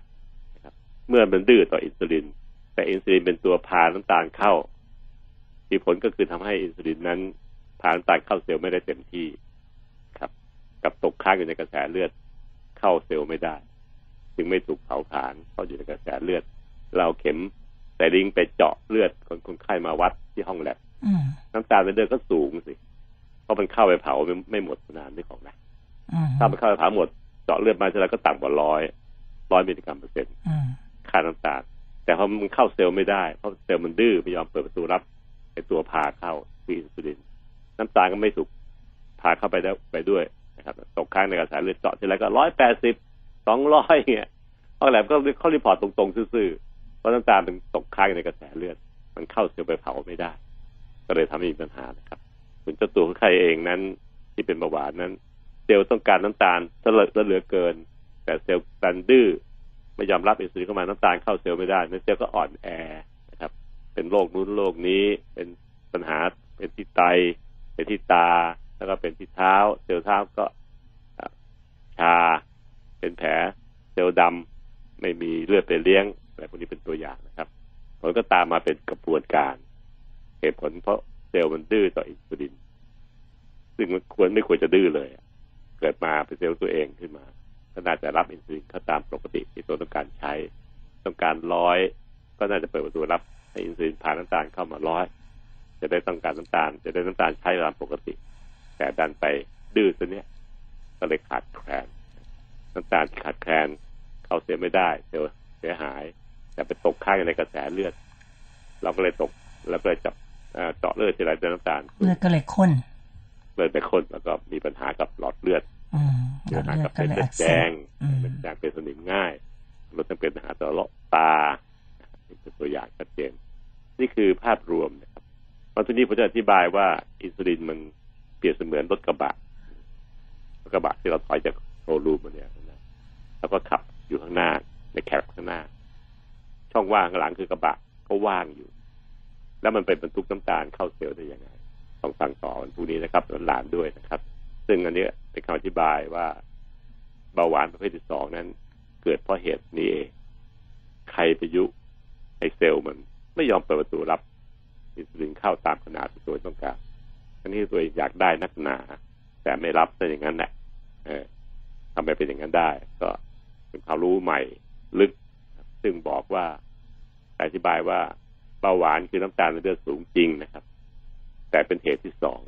นะครับ เมื่อมันดื้อต่ออินซูลิน แต่อินซูลินเป็นตัวพาน้ำตาลเข้ามีผลก็คือทำให้อินซูลินนั้นพาน้ำตาลเข้าเซลล์ไม่ได้เต็มที่ครับ กับตกค้างอยู่ในกระแสเลือดเข้าเซลล์ไม่ได้ จึงไม่ถูกเผาผลาญเข้าอยู่ในกระแสเลือด เราเข็มแต่ลิงไปเจาะเลือดคนคนไข้มาวัดที่ห้องแลบอืมน้ำตาลในเลือดก็สูงสิเพ ราะมันเข้าไปเผาไม่ไม่หมดนานไม่ของนะอืมถ้ามันเข้าไปเผาหมดเจาะเลือดมาเท่าไหร่ก็ต่ำกว่าร้อยร้อยมิลลิกรัมเปอร์เซ็นต์อืมค่าน้ำตาลแต่พอมันเข้าเซลล์ไม่ได้เพราะเซลล์มันดื้อไม่ยอมเปิดประตูรับไอตัวพาเข้าคืออินซูลินน้ำตาลก็ไม่ถูกพาเข้าไปได้ไปด้วยนะครับตกค้างในกระแสเลือดเจาะทีไรก็ร้อยแปดสิบสองร้อยเงี้ยห้องแลบก็เขา report ตรงๆซื่อๆเพราะน้ำตาลมันตกค้างอยู่ในกระแสเลือด มันเข้าเซลล์ไปเผาไม่ได้ ก็เลยทำให้มีปัญหานะครับ ส่วนเจ้าตัวของใครเองนั้น ที่เป็นเบาหวานนั้น เซลล์ต้องการน้ำตาลซะเหลือเหลือเกิน แต่เซลล์ดันดื้อไม่ยอมรับอินซูลินเข้ามาน้ำตาลเข้าเซลล์ไม่ได้เซลล์ก็อ่อนแอนะครับ เป็นโรคนู้นโรคนี้เป็นปัญหาเป็นที่ไต เป็นที่ตา แล้วก็เป็นที่เท้า เซลล์เท้าก็ชา เป็นแผลเซลล์ดำไม่มีเลือดไปเลี้ยงอะไรพวกนี้เป็นตัวอย่างนะครับผลก็ตามมาเป็นกระบวนการ เหตุผลเพราะ เซลล์มันดื้อต่ออินซูลิน ซึ่งมันควรไม่ควรจะดื้อเลย เกิดมาเป็นเซลล์ตัวเองขึ้นมาก็น่าจะรับอินซูลินเข้าตามปกติที่ตัวต้องการใช้ ต้องการร้อย ก็น่าจะเปิดประตูรับให้อินซูลินผ่านน้ำตาลเข้ามาร้อย จะได้ต้องการน้ำตาล จะได้น้ำตาลใช้ตามปกติ แต่ดันไปดื้อตัวเนี้ยก็เลยขาดแคลนน้ำตาลขาดแคลนเข้าเสียไม่ได้เซลล์เสียหาย แต่ไปตกค้างในกระแสเลือด เราก็เลยตกแล้วก็เลยจับ เจาะเลือดทีไรเป็นน้ำตาลเลือดก็เลยข้นเลือดไปข้นแล้วก็มีปัญหากับหลอดเลือดอืมหลมีอปัดญหาเลือกัดบก็เป็นเลยเลืออัดกแดเสงบอืมเป็นแดงเป็นสนิมง่ายรวมทั้งเป็นปัญหาต่อโรคตาเป็นตัวอย่างชัดเจน นี่คือภาพรวมนะครับตอนนี้ผมจะอธิบายว่าอินซูลินมันเปรียบเสมือนรถกระบะรถกระบะที่เราถอยจากโชว์รูมมาเนี่ยนะแล้วก็ขับอยู่ข้างหน้าในแคปข้างหน้า ช่องว่างข้างหลังคือกระบะก็ว่างอยู่ แล้วมันเป็นบรรทุกน้ำตาลเข้าเซลล์ได้ยังไงต้องฟังต่อวันพรุ่งนี้นะครับหลานด้วยนะครับ ซึ่งอันนี้เป็นคำอธิบายว่าเบาหวานประเภทที่สองนั้น เกิดเพราะเหตุนี้เองใครไปยุให้เซลล์มันไม่ยอมเปิดประตูรับอินซูลินเข้าตามขนาดที่ตัวต้องการอันนี้ตัวองอยากได้นักหนา แต่ไม่รับซะอย่างนั้นแหละเออทำไมเป็นอย่างนั้นได้ ก็เป็นความรู้ใหม่ลึก ซึ่งบอกว่าอธิบายว่า เบาหวานคือน้ำตาลในเลือดสูงจริงนะครับ แต่เป็นเหตุที่สอง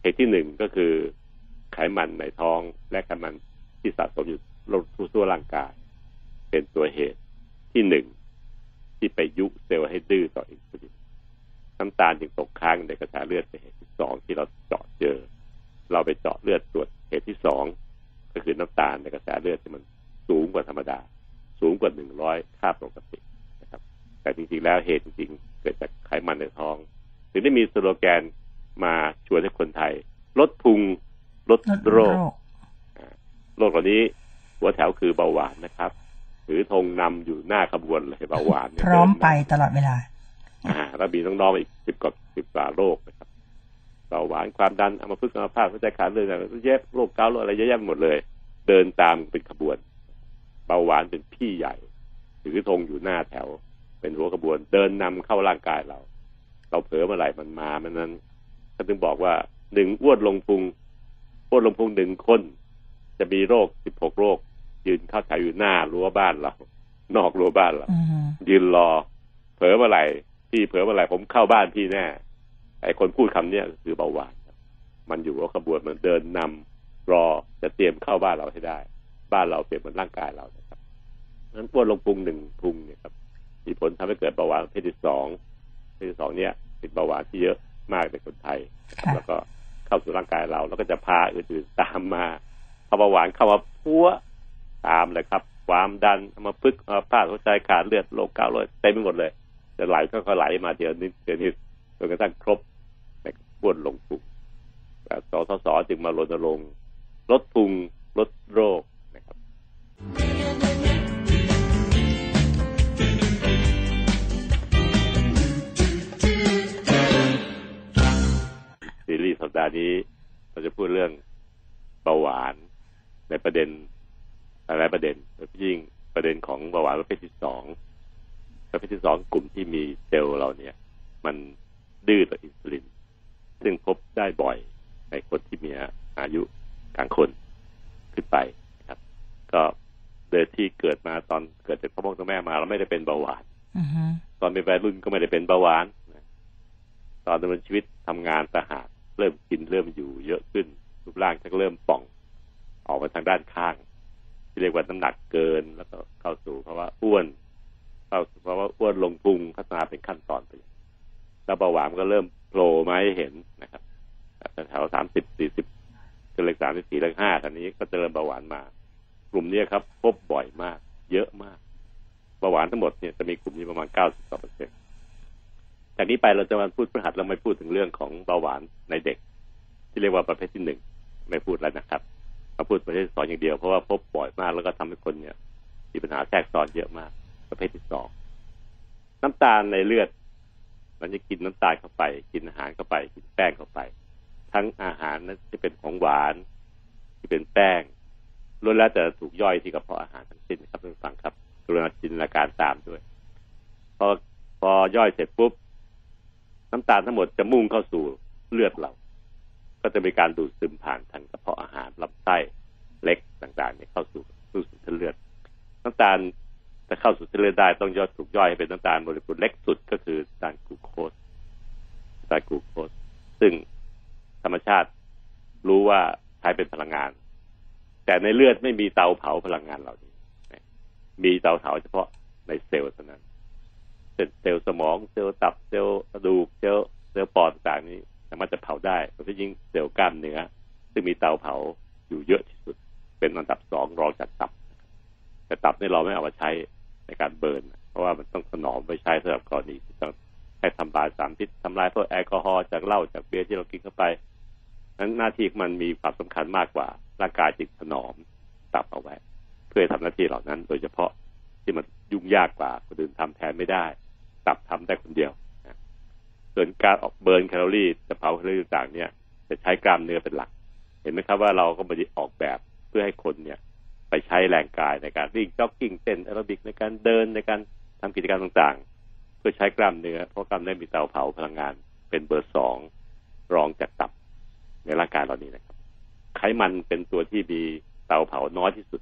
เหตุที่หนึ่งก็คือไขมันในท้องและไขมันที่สะสมอยู่ทั่วร่างกาย เป็นตัวเหตุที่หนึ่งที่ไปยุเซลล์ให้ดื้อต่ออินซูลินน้ำตาลจึงตกค้างในกระแสเลือดเป็นเหตุที่สองที่เราเจาะเจอ เราไปเจาะเลือดตรวจเหตุที่สองก็คือน้ำตาลในกระแสเลือดที่มันสูงกว่าธรรมดา สูงกว่าหนึ่งร้อยค่าปกติ แต่จริงๆแล้วเหตุจริงๆเกิดจากไขมันในท้อง ถึงได้มีสโลแกนมาชวนให้คนไทย ลดพุงลดลดโรโรคคโรคเหล่านี้หัวแถวคือเบาหวานนะครับถือธงนำอยู่หน้าขบวนเลยเบาหวานเนี่ยพร้อมเดินนำไปตลอดเวลา อ่าแล้วมีน้องๆอีกสิบกว่าสิบกว่าโรคนะครับเบาหวานความดันอัมพฤกษ์อัมพาตหัวใจขาดเลือดอะไรเยอะโรคเกาต์โรคอะไรเยอะแยะหมดเลย เดินตามเป็นขบวน เบาหวานเป็นพี่ใหญ่ถือธงอยู่หน้าแถว เป็นหัวขบวน เดินนำเข้าร่างกายเรา เราเผลอเมื่อไหร่มันมามันนั้นเขาถึงบอกว่าหนึ่งอ้วนลงพุงอ้วนลงพุงหนึ่งคน จะมีโรคสิบหกโรค ยืนเข้าแถวอยู่หน้ารั้วบ้านเรา นอกรั้วบ้านเราอืมยืนรอ เผลอเมื่อไหร่พี่เผลอเมื่อไหร่ผมเข้าบ้านพี่แน่ไอ้คนพูดคำเนี้ยก็คือเบาหวานครับมันอยู่ว่าขบวนมันเดินนำรอจะเตรียมเข้าบ้านเราให้ได้ บ้านเราเปรียบเหมือนร่างกายเรานะครับนั้นอ้วนลงพุงหนึ่งพุงเนี่ยครับ มีผลทำให้เกิดเบาหวานประเภทที่สองประเภทที่สองเนี่ยเป็นเบาหวานที่เยอะมากในคนไทยนะครับค่ะแล้วก็เข้าสู่ร่างกายเรา แล้วก็จะพาอื่นๆตามมาพอเบาหวานเข้ามาพัวตามเลยครับ ความดันอัมาพึกษ์อัมาพาตหัวใจขาดเลือดโรคเกาต์โรคเต็มไปหมดเลย จะไหลก็ก็ไหลมาเดียวนิดเดียวนิดจนกระทั่งครบในบ้วนลงพุงแต่สสสจึงมารณรงค์ลดพุงลดโรคนะครับ ปดาห์นี้เราจะพูดเรื่องเบาหวานในประเด็นอะไรประเด็นโดยเฉพาะยิ่งประเด็นของเบาหวานประเภทที่สองประเภทที่สองกลุ่มที่มีเซลล์เราเนี่ย มันดื้อต่ออินซูลิน ซึ่งพบได้บ่อยในคนที่มีอายุกลางคนขึ้นไปนะครับ ก็โดยที่เกิดมาตอนเกิดจากพ่อพ่อแม่มาเราไม่ได้เป็นเบาหวานอือฮึตอนเป็นวัยรุ่นก็ไม่ได้เป็นเบาหวานนะตอนดำเนินชีวิตทำงานต่างหาก เริ่มกินเริ่มอยู่เยอะขึ้นรูปร่างก็เริ่มป่อง ออกมาทางด้านข้าง ที่เรียกว่าน้ำหนักเกินแล้วก็เข้าสู่ภาวะอ้วนเข้าสู่ภาวะอ้วนลงพุงพัฒนาเป็นขั้นตอนไปแล้วเบาหวานก็เริ่มโผล่มาให้เห็นนะครับแถวสามสิบสี่สิบเลขสามสิบสี่เลขห้าตอนนี้ก็จะเริ่มเบาหวานมา กลุ่มนี้ครับ พบบ่อยมาก เยอะมากเบาหวานทั้งหมดเนี่ยจะมีกลุ่มนี้ประมาณ90เปอร์เซ็นต์ จากนี้ไปเราจะมาพูดพฤหัสเราไม่พูดถึงเรื่องของเบาหวานในเด็ก ที่เรียกว่าประเภทที่หนึ่งไม่พูดแล้วนะครับมาพูดประเภทที่สองอย่างเดียวเพราะว่าพบบ่อยมากแล้วก็ทำให้คนเนี่ยมีปัญหาแทรกซ้อนเยอะมาก ประเภทที่สองน้ำตาลในเลือด มันจะกินน้ำตาลเข้าไป กินอาหารเข้าไป กินแป้งเข้าไป ทั้งอาหารนั้นจะเป็นของหวาน ที่เป็นแป้งล้วนแล้วแต่ถูกย่อยที่กระเพาะอาหารทั้งสิ้นครับท่านฟังครับกรุณาจินตนาการตามด้วย พอพอย่อยเสร็จปุ๊บ น้ำตาลทั้งหมดจะมุ่งเข้าสู่เลือดเรา ก็จะมีการดูดซึมผ่านทางกระเพาะอาหารลำไส้เล็กต่างๆเนี่ยเข้าสู่สู่เส้นเลือด น้ำตาลจะเข้าสู่เส้นเลือดได้ต้องย่อยถูกย่อยให้เป็นน้ำตาลโมเลกุลเล็กสุดก็คือน้ำตาลกลูโคสน้ำตาลกลูโคสซึ่งธรรมชาติรู้ว่าใช้เป็นพลังงาน แต่ในเลือดไม่มีเตาเผาพลังงานเหล่านี้ มีเตาเผาเฉพาะในเซลล์เท่านั้น เซลล์สมองเซลล์ตับเซลล์กระดูกเซลล์เซลล์ปอดต่างๆนี้สามารถจะเผาได้โดยเฉพาะยิ่งเซลล์กล้ามเนื้อซึ่งมีเตาเผาอยู่เยอะที่สุด เป็นอันดับสองรองจากตับ แต่ตับนี่เราไม่เอามาใช้ในการ burn เพราะว่ามันต้องถนอมไว้ใช้สำหรับกรณีที่ต้องให้ทำลายสารพิษทำลายพวกแอลกอฮอล์จากเหล้าจากเบียร์ที่เรากินเข้าไปนั้นหน้าที่มันมีความสำคัญมากกว่า ร่างกายจึงถนอมตับเอาไว้ เพื่อทำหน้าที่เหล่านั้น โดยเฉพาะที่มันยุ่งยากกว่าคนอื่นทำแทนไม่ได้ ตับทำได้คนเดียวส่วนการออก burn แคลอรี่จะเผาแคลอรี่ต่างเนี่ย จะใช้กล้ามเนื้อเป็นหลัก เห็นไหมครับว่าเราก็มาออกแบบเพื่อให้คนเนี่ย ไปใช้แรงกายในการวิ่งจ็อกกิ้งเต้นแอโรบิกในการเดินในการทำกิจกรรมต่างๆ เพื่อใช้กล้ามเนื้อเพราะกล้ามเนื้อมีเตาเผาพลังงาน เป็นเบอร์สองรองจากตับในร่างกายเรานี้นะครับ ไขมันเป็นตัวที่มีเตาเผาน้อยที่สุด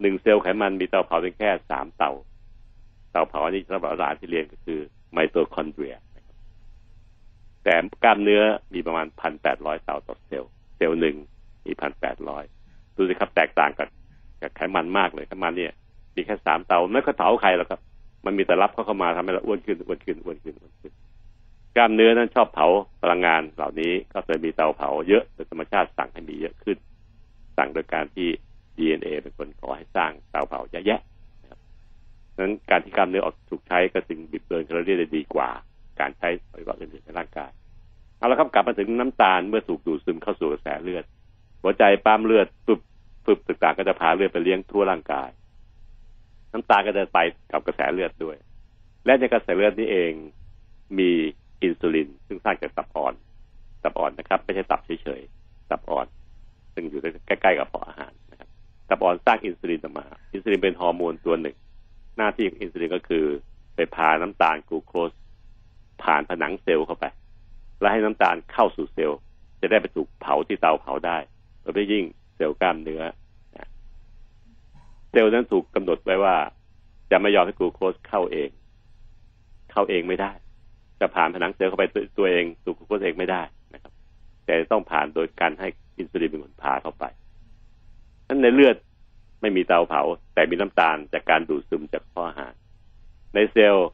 หนึ่งเซลล์ไขมันมีเตาเผาเพียงแค่สามเตา เตาเผาอันนี้สำหรับหลานที่เรียนก็คือไมโตคอนเดรียแต่กล้ามเนื้อมีประมาณพันแปดร้อยเตาต่อเซลล์เซลล์หนึ่งมีพันแปดร้อยดูสิครับแตกต่างกับกับไขมันมากเลยไขมันเนี่ย มีแค่สามเตาไม่ค่อยเผาใครหรอกครับ มันมีแต่รับเข้ามาทำให้เราอ้วนขึ้นอ้วนขึ้นอ้วนขึ้นอ้วนขึ้น กล้ามเนื้อนั้นชอบเผาพลังงานเหล่านี้ก็เลยมีเตาเผาเยอะโดยธรรมชาติสั่งให้มีเยอะขึ้น สั่งโดยการที่ DNA เป็นคนขอให้สร้างเตาเผาเยอะแยะ นั้นการที่กล้ามเนื้อออกถูกใช้ก็จึงบิดเบือนแคลอรี่ได้ดีกว่า การใช้อวัยวะอื่นๆในร่างกายเอาละครับกลับมาถึงน้ำตาลเมื่อสูบดูดซึมเข้าสู่กระแสเลือด หัวใจปั๊มเลือดปึบปึบต่างๆก็จะพาเลือดไปเลี้ยงทั่วร่างกาย น้ำตาลก็จะไปกับกระแสเลือดด้วย และในกระแสเลือดนี้เองมีอินซูลิน ซึ่งสร้างจากตับอ่อน ตับอ่อนนะครับ ไม่ใช่ตับเฉยๆตับอ่อน ซึ่งอยู่ใกล้ๆกับกระเพาะอาหารนะครับตับอ่อนสร้างอินซูลินออกมา อินซูลินเป็นฮอร์โมนตัวหนึ่ง หน้าที่ของอินซูลินก็คือ ไปพาน้ำตาลกลูโคสผ่านผนังเซลล์เข้าไป และให้น้ำตาลเข้าสู่เซลล์ จะได้ไปถูกเผาที่เตาเผาได้โดยเฉพาะยิ่งเซลล์กล้ามเนื้อเซลล์นั้นถูกกำหนดไว้ว่า จะไม่ยอมให้กลูโคสเข้าเอง เข้าเองไม่ได้ จะผ่านผนังเซลล์เข้าไปตัวเองสู่กลูโคสเองไม่ได้นะครับ แต่ต้องผ่านโดยการให้อินซูลินเป็นคนพาเข้าไปนั้นในเลือด ไม่มีเตาเผา แต่มีน้ำตาลจากการดูดซึมจากข้ออาหาร ในเซลล์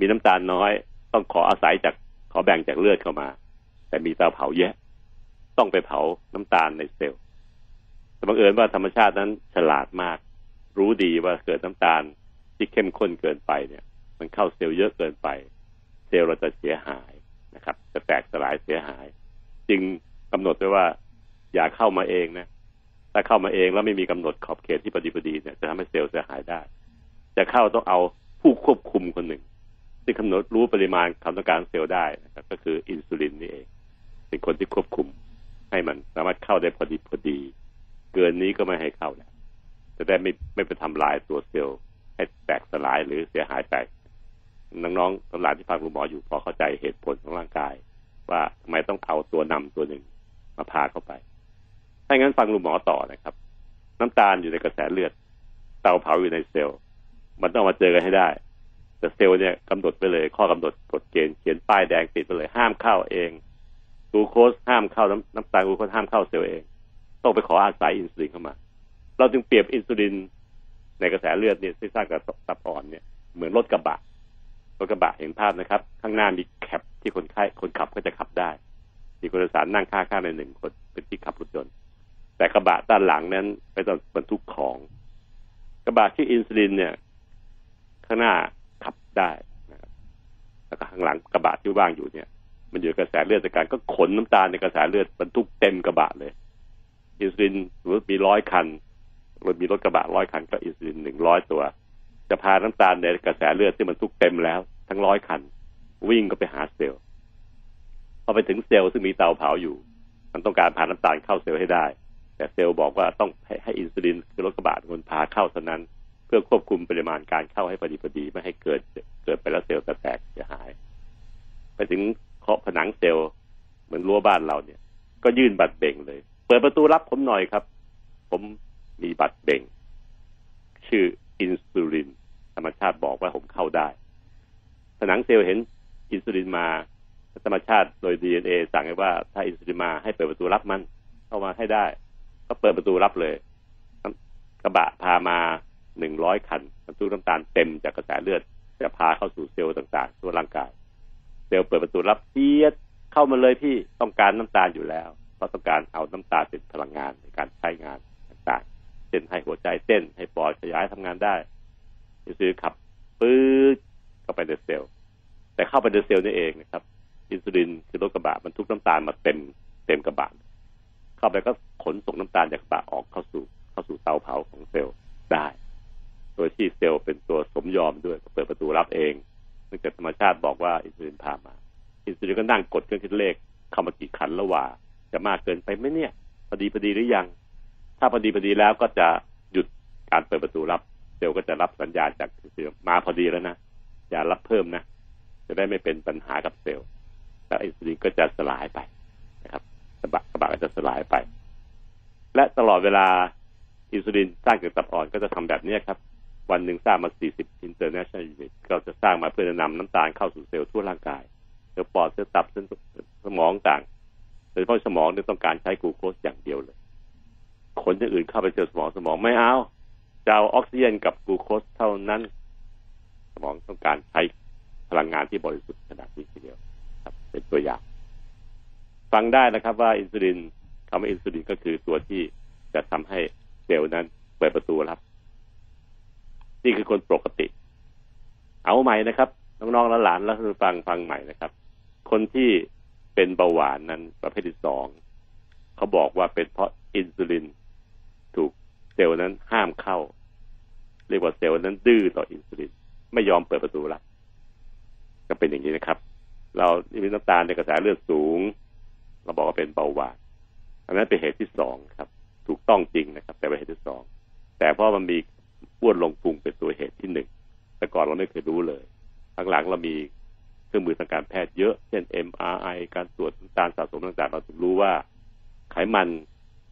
มีน้ำตาลน้อย ต้องขออาศัยจากขอแบ่งจากเลือดเข้ามา แต่มีเตาเผาเยอะ ต้องไปเผาน้ำตาลในเซลล์แต่บังเอิญว่าธรรมชาตินั้นฉลาดมาก รู้ดีว่าเกิดน้ำตาลที่เข้มข้นเกินไปเนี่ย มันเข้าเซลล์เยอะเกินไป เซลล์เราจะเสียหายนะครับ จะแตกสลายเสียหาย จึงกำหนดไว้ว่า อย่าเข้ามาเองนะ ถ้าเข้ามาเองแล้วไม่มีกำหนดขอบเขตที่พอดีพอดีเนี่ยจะทำให้เซลล์เสียหายได้ จะเข้าต้องเอาผู้ควบคุมคนหนึ่งที่กำหนดรู้ปริมาณความต้องการเซลล์ได้นะครับก็คืออินซูลินนี่เอง เป็นคนที่ควบคุมให้มันสามารถเข้าได้พอดีพอดี เกินนี้ก็ไม่ให้เข้าแล้วจะได้ไม่ไม่ไปทำลายตัวเซลล์ให้แตกสลายหรือเสียหายไปน้องๆตำราที่ฟังคุณหมออยู่พอเข้าใจเหตุผลของร่างกาย ว่าทำไมต้องเอาตัวนำตัวหนึ่งมาพาเข้าไป ถ้างั้นฟังลุงหมอต่อนะครับ น้ำตาลอยู่ในกระแสเลือด เตาเผาอยู่ในเซลล์ มันต้องมาเจอกันให้ได้ แต่เซลล์เนี่ยกำหนดไปเลย ข้อกำหนดกฎเกณฑ์เขียนป้ายแดงติดไปเลย ห้ามเข้าเองกูโคสห้ามเข้าน้ำน้ำตาลกูโคสห้ามเข้าเซลล์เอง ต้องไปขออาศัยอินซูลินเข้ามา เราจึงเปรียบอินซูลินในกระแสเลือดเนี่ยที่สร้างกับตับอ่อนเนี่ยเหมือนรถกระบะรถกระบะเห็นภาพนะครับ ข้างหน้ามีแคปที่คนไข้คนขับก็จะขับได้ มีคนโดยสารนั่งข้างๆในหนึ่งคนเป็นที่ขับรถยนต์ แต่กระบะด้านหลังนั้นไปต้อบรรทุกของ กระบะที่อินซูลินเนี่ย ข้างหน้าขับได้นะครับแล้วก็ข้างหลังกระบะที่ว่างอยู่เนี่ย มันอยู่กระแสเลือดจากการก็ขนน้ำตาลในกระแสเลือดบรรทุกเต็มกระบะเลย อินซูลินสมมติมีร้อยคันรถมีรถกระบะร้อยคันก็อินซูลินหนึ่งร้อยตัว จะพาน้ำตาลในกระแสเลือดที่บรรทุกเต็มแล้ว ทั้งร้อยคัน วิ่งก็ไปหาเซลล์พอไปถึงเซลล์ซึ่งมีเตาเผาอยู่ มันต้องการพาน้ำตาลเข้าเซลล์ให้ได้ แต่เซลล์บอกว่าต้องให้ให้อินซูลินคือรถกระบะคนพาเข้าเท่านั้น เพื่อควบคุมปริมาณการเข้าให้พอดีพอดีไม่ให้เกินเกินไปแล้วเซลล์แตกเสียหาย ไปถึงเคาะผนังเซลล์เหมือนรั้วบ้านเราเนี่ย ก็ยื่นบัตรเบ่งเลย เปิดประตูรับผมหน่อยครับ ผมมีบัตรเบ่ง ชื่ออินซูลินธรรมชาติบอกว่าผมเข้าได้ ผนังเซลล์เห็นอินซูลินมาธรรมชาติโดยดีเอ็นเอสั่งให้ว่าถ้าอินซูลินมาให้เปิดประตูรับมันเข้ามาให้ได้ ก็เปิดประตูรับเลยกระบะพามาหนึ่งร้อยคันบรรทุกน้ำตาลเต็มจากกระแสเลือดจะพาเข้าสู่เซลล์ต่างๆทั่วร่างกาย เซลล์เปิดประตูรับเอียดเข้ามาเลยที่ต้องการน้ำตาลอยู่แล้ว เพราะต้องการเอาน้ำตาลเป็นพลังงานในการใช้งานต่างๆเช่นให้หัวใจเต้นให้ปอดขยายทำงานได้ซื้อขับปื๊ดเข้าไปในเซลล์แต่เข้าไปในเซลล์นี่เองนะครับ อินซูลินคือรถกระบะบรรทุกน้ำตาลมาเต็มเต็มกระบะ เข้าไปก็ขนส่งน้ำตาลจากกระบะออกเข้าสู่เข้าสู่เตาเผาของเซลล์ได้ โดยที่เซลล์เป็นตัวสมยอมด้วยเปิดประตูรับเองเนื่องจากธรรมชาติบอกว่าอินซูลินพามา อินซูลินก็นั่งกดเครื่องคิดเลขเข้ามากี่คันแล้ววะ จะมากเกินไปไหมเนี่ยพอดีพอดีหรือยัง ถ้าพอดีพอดีแล้วก็จะหยุดการเปิดประตูรับเซลล์ก็จะรับสัญญาณจากเซลล์มาพอดีแล้วนะอย่ารับเพิ่มนะ จะได้ไม่เป็นปัญหากับเซลล์แล้วอินซูลินก็จะสลายไปนะครับ กระบะกระบะก็จะสลายไป และตลอดเวลาอินซูลินสร้างจากตับอ่อนก็จะทำแบบนี้ครับ วันหนึ่งสร้างมา 40 international unit ก็จะสร้างมาเพื่อจะนำน้ำตาลเข้าสู่เซลล์ทั่วร่างกายเซลล์ปอดเซลล์ตับเซลล์สมองต่างโดยเฉพาะสมองเนี่ยต้องการใช้กลูโคสอย่างเดียวเลย ขนอย่างอื่นเข้าไปเซลล์สมองสมองไม่เอาจะเอาออกซิเจนกับกลูโคสเท่านั้น สมองต้องการใช้พลังงานที่บริสุทธิ์ขนาดนี้ทีเดียวครับ เป็นตัวอย่าง ฟังได้นะครับว่าอินซูลินคำว่าอินซูลินก็คือตัวที่จะทำให้เซลล์นั้นเปิดประตูรับ นี่คือคนปกติ เอาใหม่นะครับน้องๆและหลานแล้วฟังฟังใหม่นะครับ คนที่เป็นเบาหวานนั้นประเภทที่สองเขาบอกว่าเป็นเพราะอินซูลินถูกเซลล์นั้นห้ามเข้า เรียกว่าเซลล์นั้นดื้อต่ออินซูลินไม่ยอมเปิดประตูรับก็เป็นอย่างนี้นะครับ เรามีน้ำตาลในกระแสเลือดสูง เราบอกว่าเป็นเบาหวานอันนั้นเป็นเหตุที่สองครับ ถูกต้องจริงนะครับ แต่เป็นเหตุที่สองแต่เพราะมันมีอ้วนลงพุงเป็นตัวเหตุที่หนึ่งแต่ก่อนเราไม่เคยรู้เลยหลังๆเรามีเครื่องมือทางการแพทย์เยอะเช่น MRI การตรวจน้ำตาลสะสมต่างๆ เราถึงรู้ว่าไขมัน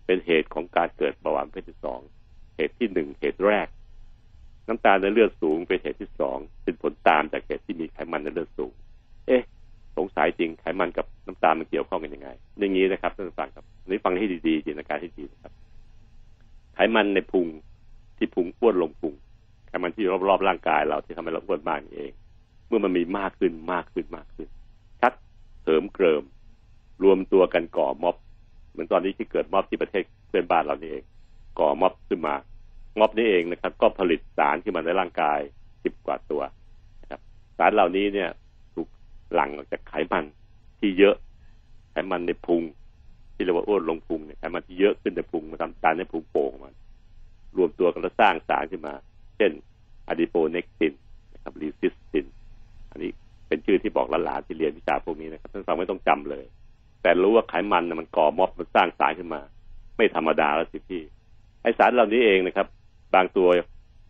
เป็นเหตุของการเกิดเบาหวานเประเภทที่สองเหตุที่หนึ่งเหตุแรก น้ำตาลในเลือดสูงเป็นเหตุที่สองเป็นผลตามจากเหตุที่มีไขมันในเลือดสูง เอ๊ะ สงสัยจริงไขมันกับน้ำตาลมันเกี่ยวข้องกันยังไง อย่างนี้นะครับท่านผู้ฟังครับนี้ฟังให้ดีๆจินตนาการให้ดีนะครับ ไขมันในพุงที่พุงอ้วนลงพุงไขมันที่รอบๆร่างกายเราที่ทำให้เราอ้วนมากนี่เอง เมื่อมันมีมากขึ้นมากขึ้นมากขึ้น ชักเสริมเกริม รวมตัวกันก่อม็อบ เหมือนตอนนี้ที่เกิดม็อบที่ประเทศเพื่อนบ้านเรานี่เอง ก่อม็อบขึ้นมาม็อบนี้เองนะครับ ก็ผลิตสารขึ้นมาในร่างกายสิบกว่าตัวนะครับ สารเหล่านี้เนี่ย หลั่งออกจากไขมันที่เยอะ ไขมันในพุง ที่เรียกว่าอ้วนลงพุงเนี่ยไขมันที่เยอะขึ้นในพุงมาทำสารในพุงโป่งมันรวมตัวกันแล้วสร้างสารขึ้นมา เช่นadiponectin นะครับ resistin อันนี้เป็นชื่อที่บอกหลานๆที่เรียนวิชาพวกนี้นะครับท่านฟังไม่ต้องจำเลย แต่รู้ว่าไขมันนะมันก่อม็อบมันสร้างสารขึ้นมา ไม่ธรรมดาแล้วสิทีนี้ไอ้สารเหล่านี้เองนะครับ บางตัว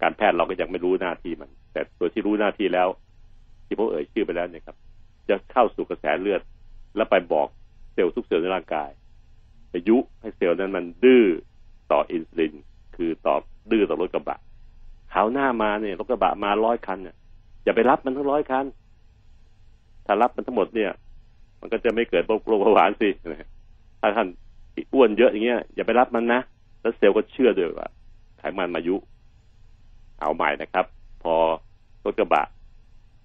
การแพทย์เราก็ยังไม่รู้หน้าที่มัน แต่ตัวที่รู้หน้าที่แล้ว ที่ผมเอ่ยชื่อไปแล้วเนี่ยครับ จะเข้าสู่กระแสเลือด แล้วไปบอกเซลล์ทุกเซลล์ในร่างกายไปยุให้เซลล์นั้นมันดื้อต่ออินซูลิน คือต่อดื้อต่อรถกระบะขาวหน้ามาเนี่ยรถกระบะมาร้อยคันเนี่ยอย่าไปรับมันทั้งร้อยคันถ้ารับมันทั้งหมดเนี่ย มันก็จะไม่เกิดโรคเบาหวานสิถ้าท่านอ้วนเยอะอย่างเงี้ยอย่าไปรับมันนะแล้วเซลล์ก็เชื่อด้วยว่าไขมันมายุ เอาใหม่นะครับ พอรถกระบะ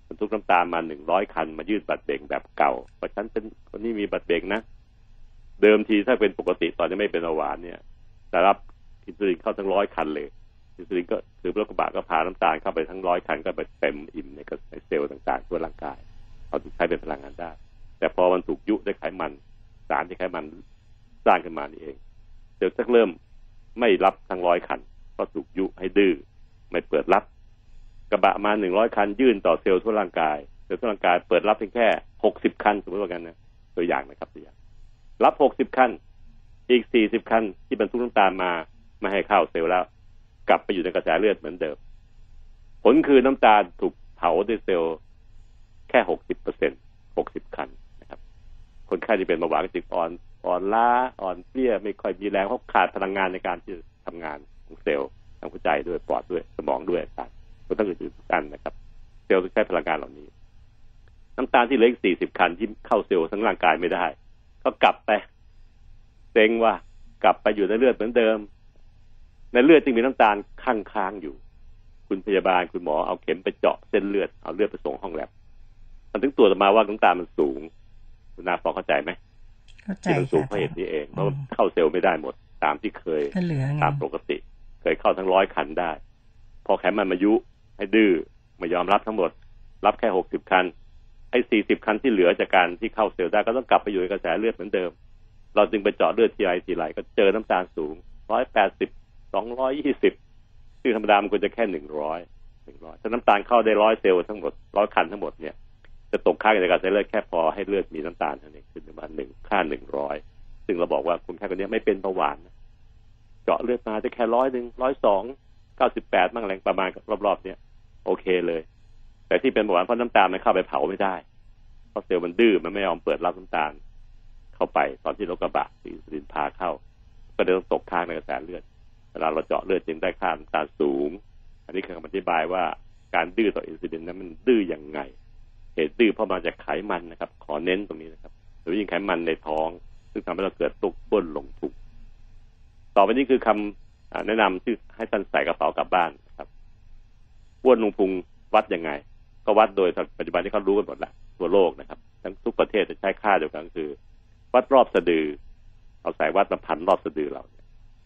บรรทุกน้ำตาลมาหนึ่งร้อยคัน มายื่นบัตรเบ่งแบบเก่าเพราะฉันเป็นคนนี้มีบัตรเบ่งนะ เดิมทีถ้าเป็นปกติตอนนี้ไม่เป็นเบาหวานเนี่ยแต่รับอินซูลินเข้าทั้งร้อยคันเลยอินซูลินก็คือรถกระบะก็พาน้ำตาลเข้าไปทั้งร้อยคันก็ไปเต็มอิ่มในกระเซลล์ต่างๆทั่วร่างกายเอาถึงใช้เป็นพลังงานได้ แต่พอมันถูกยุด้วยไขมันสารที่ไขมันสร้างขึ้นมานี่เองเซลล์จะเริ่มไม่รับทั้งร้อยคัน ก็ถูกยุให้ดื้อไม่เปิดรับ กระบะมาหนึ่งร้อยคัน ยื่นต่อเซลล์ทั่วร่างกาย เซลล์ทั่วร่างกายเปิดรับเพียงแค่หกสิบคันสมมติว่ากันนะตัวอย่างนะครับตัวอย่างรับหกสิบคัน อีกสี่สิบคันที่บรรทุกน้ำตาลมาไม่ให้เข้าเซลล์แล้ว กลับไปอยู่ในกระแสเลือดเหมือนเดิม ผลคือน้ำตาลถูกเผาด้วยเซลล์แค่หกสิบเปอร์เซ็นต์หกสิบคันนะครับ คนไข้ที่เป็นเบาหวานก็จะอ่อนอ่อนล้าอ่อนเปลี้ยไม่ค่อยมีแรงเพราะขาดพลังงานในการที่จะทำงานของเซลล์ทางหัวใจด้วยปอดด้วยสมองด้วยต่า งก็ต้องอื่นๆทุกอันนะครับ เซลล์ต้องใช้พลังงานเหล่านี้ น้ำตาลที่เหลืออีกสี่สิบคันที่เข้าเซลล์ทั้งร่างกายไม่ได้ ก็กลับไปเซ็งว่ากลับไปอยู่ในเลือดเหมือนเดิม ในเลือดจึงมีน้ำตาลค้างค้างอยู่ คุณพยาบาลคุณหมอเอาเข็มไปเจาะเส้นเลือดเอาเลือดไปส่งห้องแลบมันถึงตรวจออกมาว่าน้ำตาลมันสูง คุณนาพอเข้าใจไหมเข้าใจที่มันสูงค่ะเพราะเหตุนี้เองเพราะว่าเข้าเซลล์ไม่ได้หมดตามที่เคยก็เหลือไงตามปกติ เคยเข้าทั้งร้อยคันได้ พอไขมันมายุ ให้ดื้อไม่ยอมรับทั้งหมด รับแค่หกสิบคันไอ้สี่สิบคันที่เหลือจากการที่เข้าเซลล์ได้ก็ต้องกลับไปอยู่ในกระแสเลือดเหมือนเดิม เราจึงไปเจาะเลือดทีไรทีไรก็เจอน้ำตาลสูงร้อยแปดสิบสองร้อยยี่สิบซึ่งธรรมดามันควรจะแค่หนึ่งร้อยหนึ่งร้อยถ้าน้ำตาลเข้าได้ร้อยเซลล์ทั้งหมดร้อยคันทั้งหมดเนี่ยจะตกค่าในกระแสเลือดแค่พอให้เลือดมีน้ำตาลเท่านี้ขึ้นประมาณหนึ่งค่าหนึ่งร้อยซึ่งเราบอกว่าคุณแค่คนนี้ไม่เป็นเบาหวานเจาะเลือดมาได้แค่ร้อยหนึ่งร้อยสอง เก้าสิบแปดมั่งแรงประมาณรอบๆเนี้ยโอเคเลย แต่ที่เป็นเบาหวานเพราะน้ำตาลมันเข้าไปเผาไม่ได้ เพราะเซลล์มันดื้อมันไม่ยอมเปิดรับน้ำตาลเข้าไป ตอนที่รถกระบะอินซูลินพาเข้า ก็เลยต้องตกค้างในกระแสเลือดเวลาเราเจาะเลือดจึงได้ค่าน้ำตาลสูง อันนี้คือคำอธิบายว่าการดื้อต่ออินซูลินนั้นมันดื้อยังไง เหตุดื้อเพราะมาจากไขมันนะครับ ขอเน้นตรงนี้นะครับโดยยิ่งไขมันในท้อง ซึ่งทำให้เราเกิดตุกบ้นลงพุงต่อไปนี้คือคำอ่า แนะนำที่ให้ท่านใส่กระเป๋ากลับบ้านนะครับบ้วนลุงพุงวัดยังไง ก็วัดโดยปัจจุบันที่เขารู้กันหมดแล้วทั่วโลกนะครับ ทั้งทุกประเทศจะใช้ค่าเดียวกันคือ วัดรอบสะดือ เอาสายวัดมาพันรอบสะดือเรา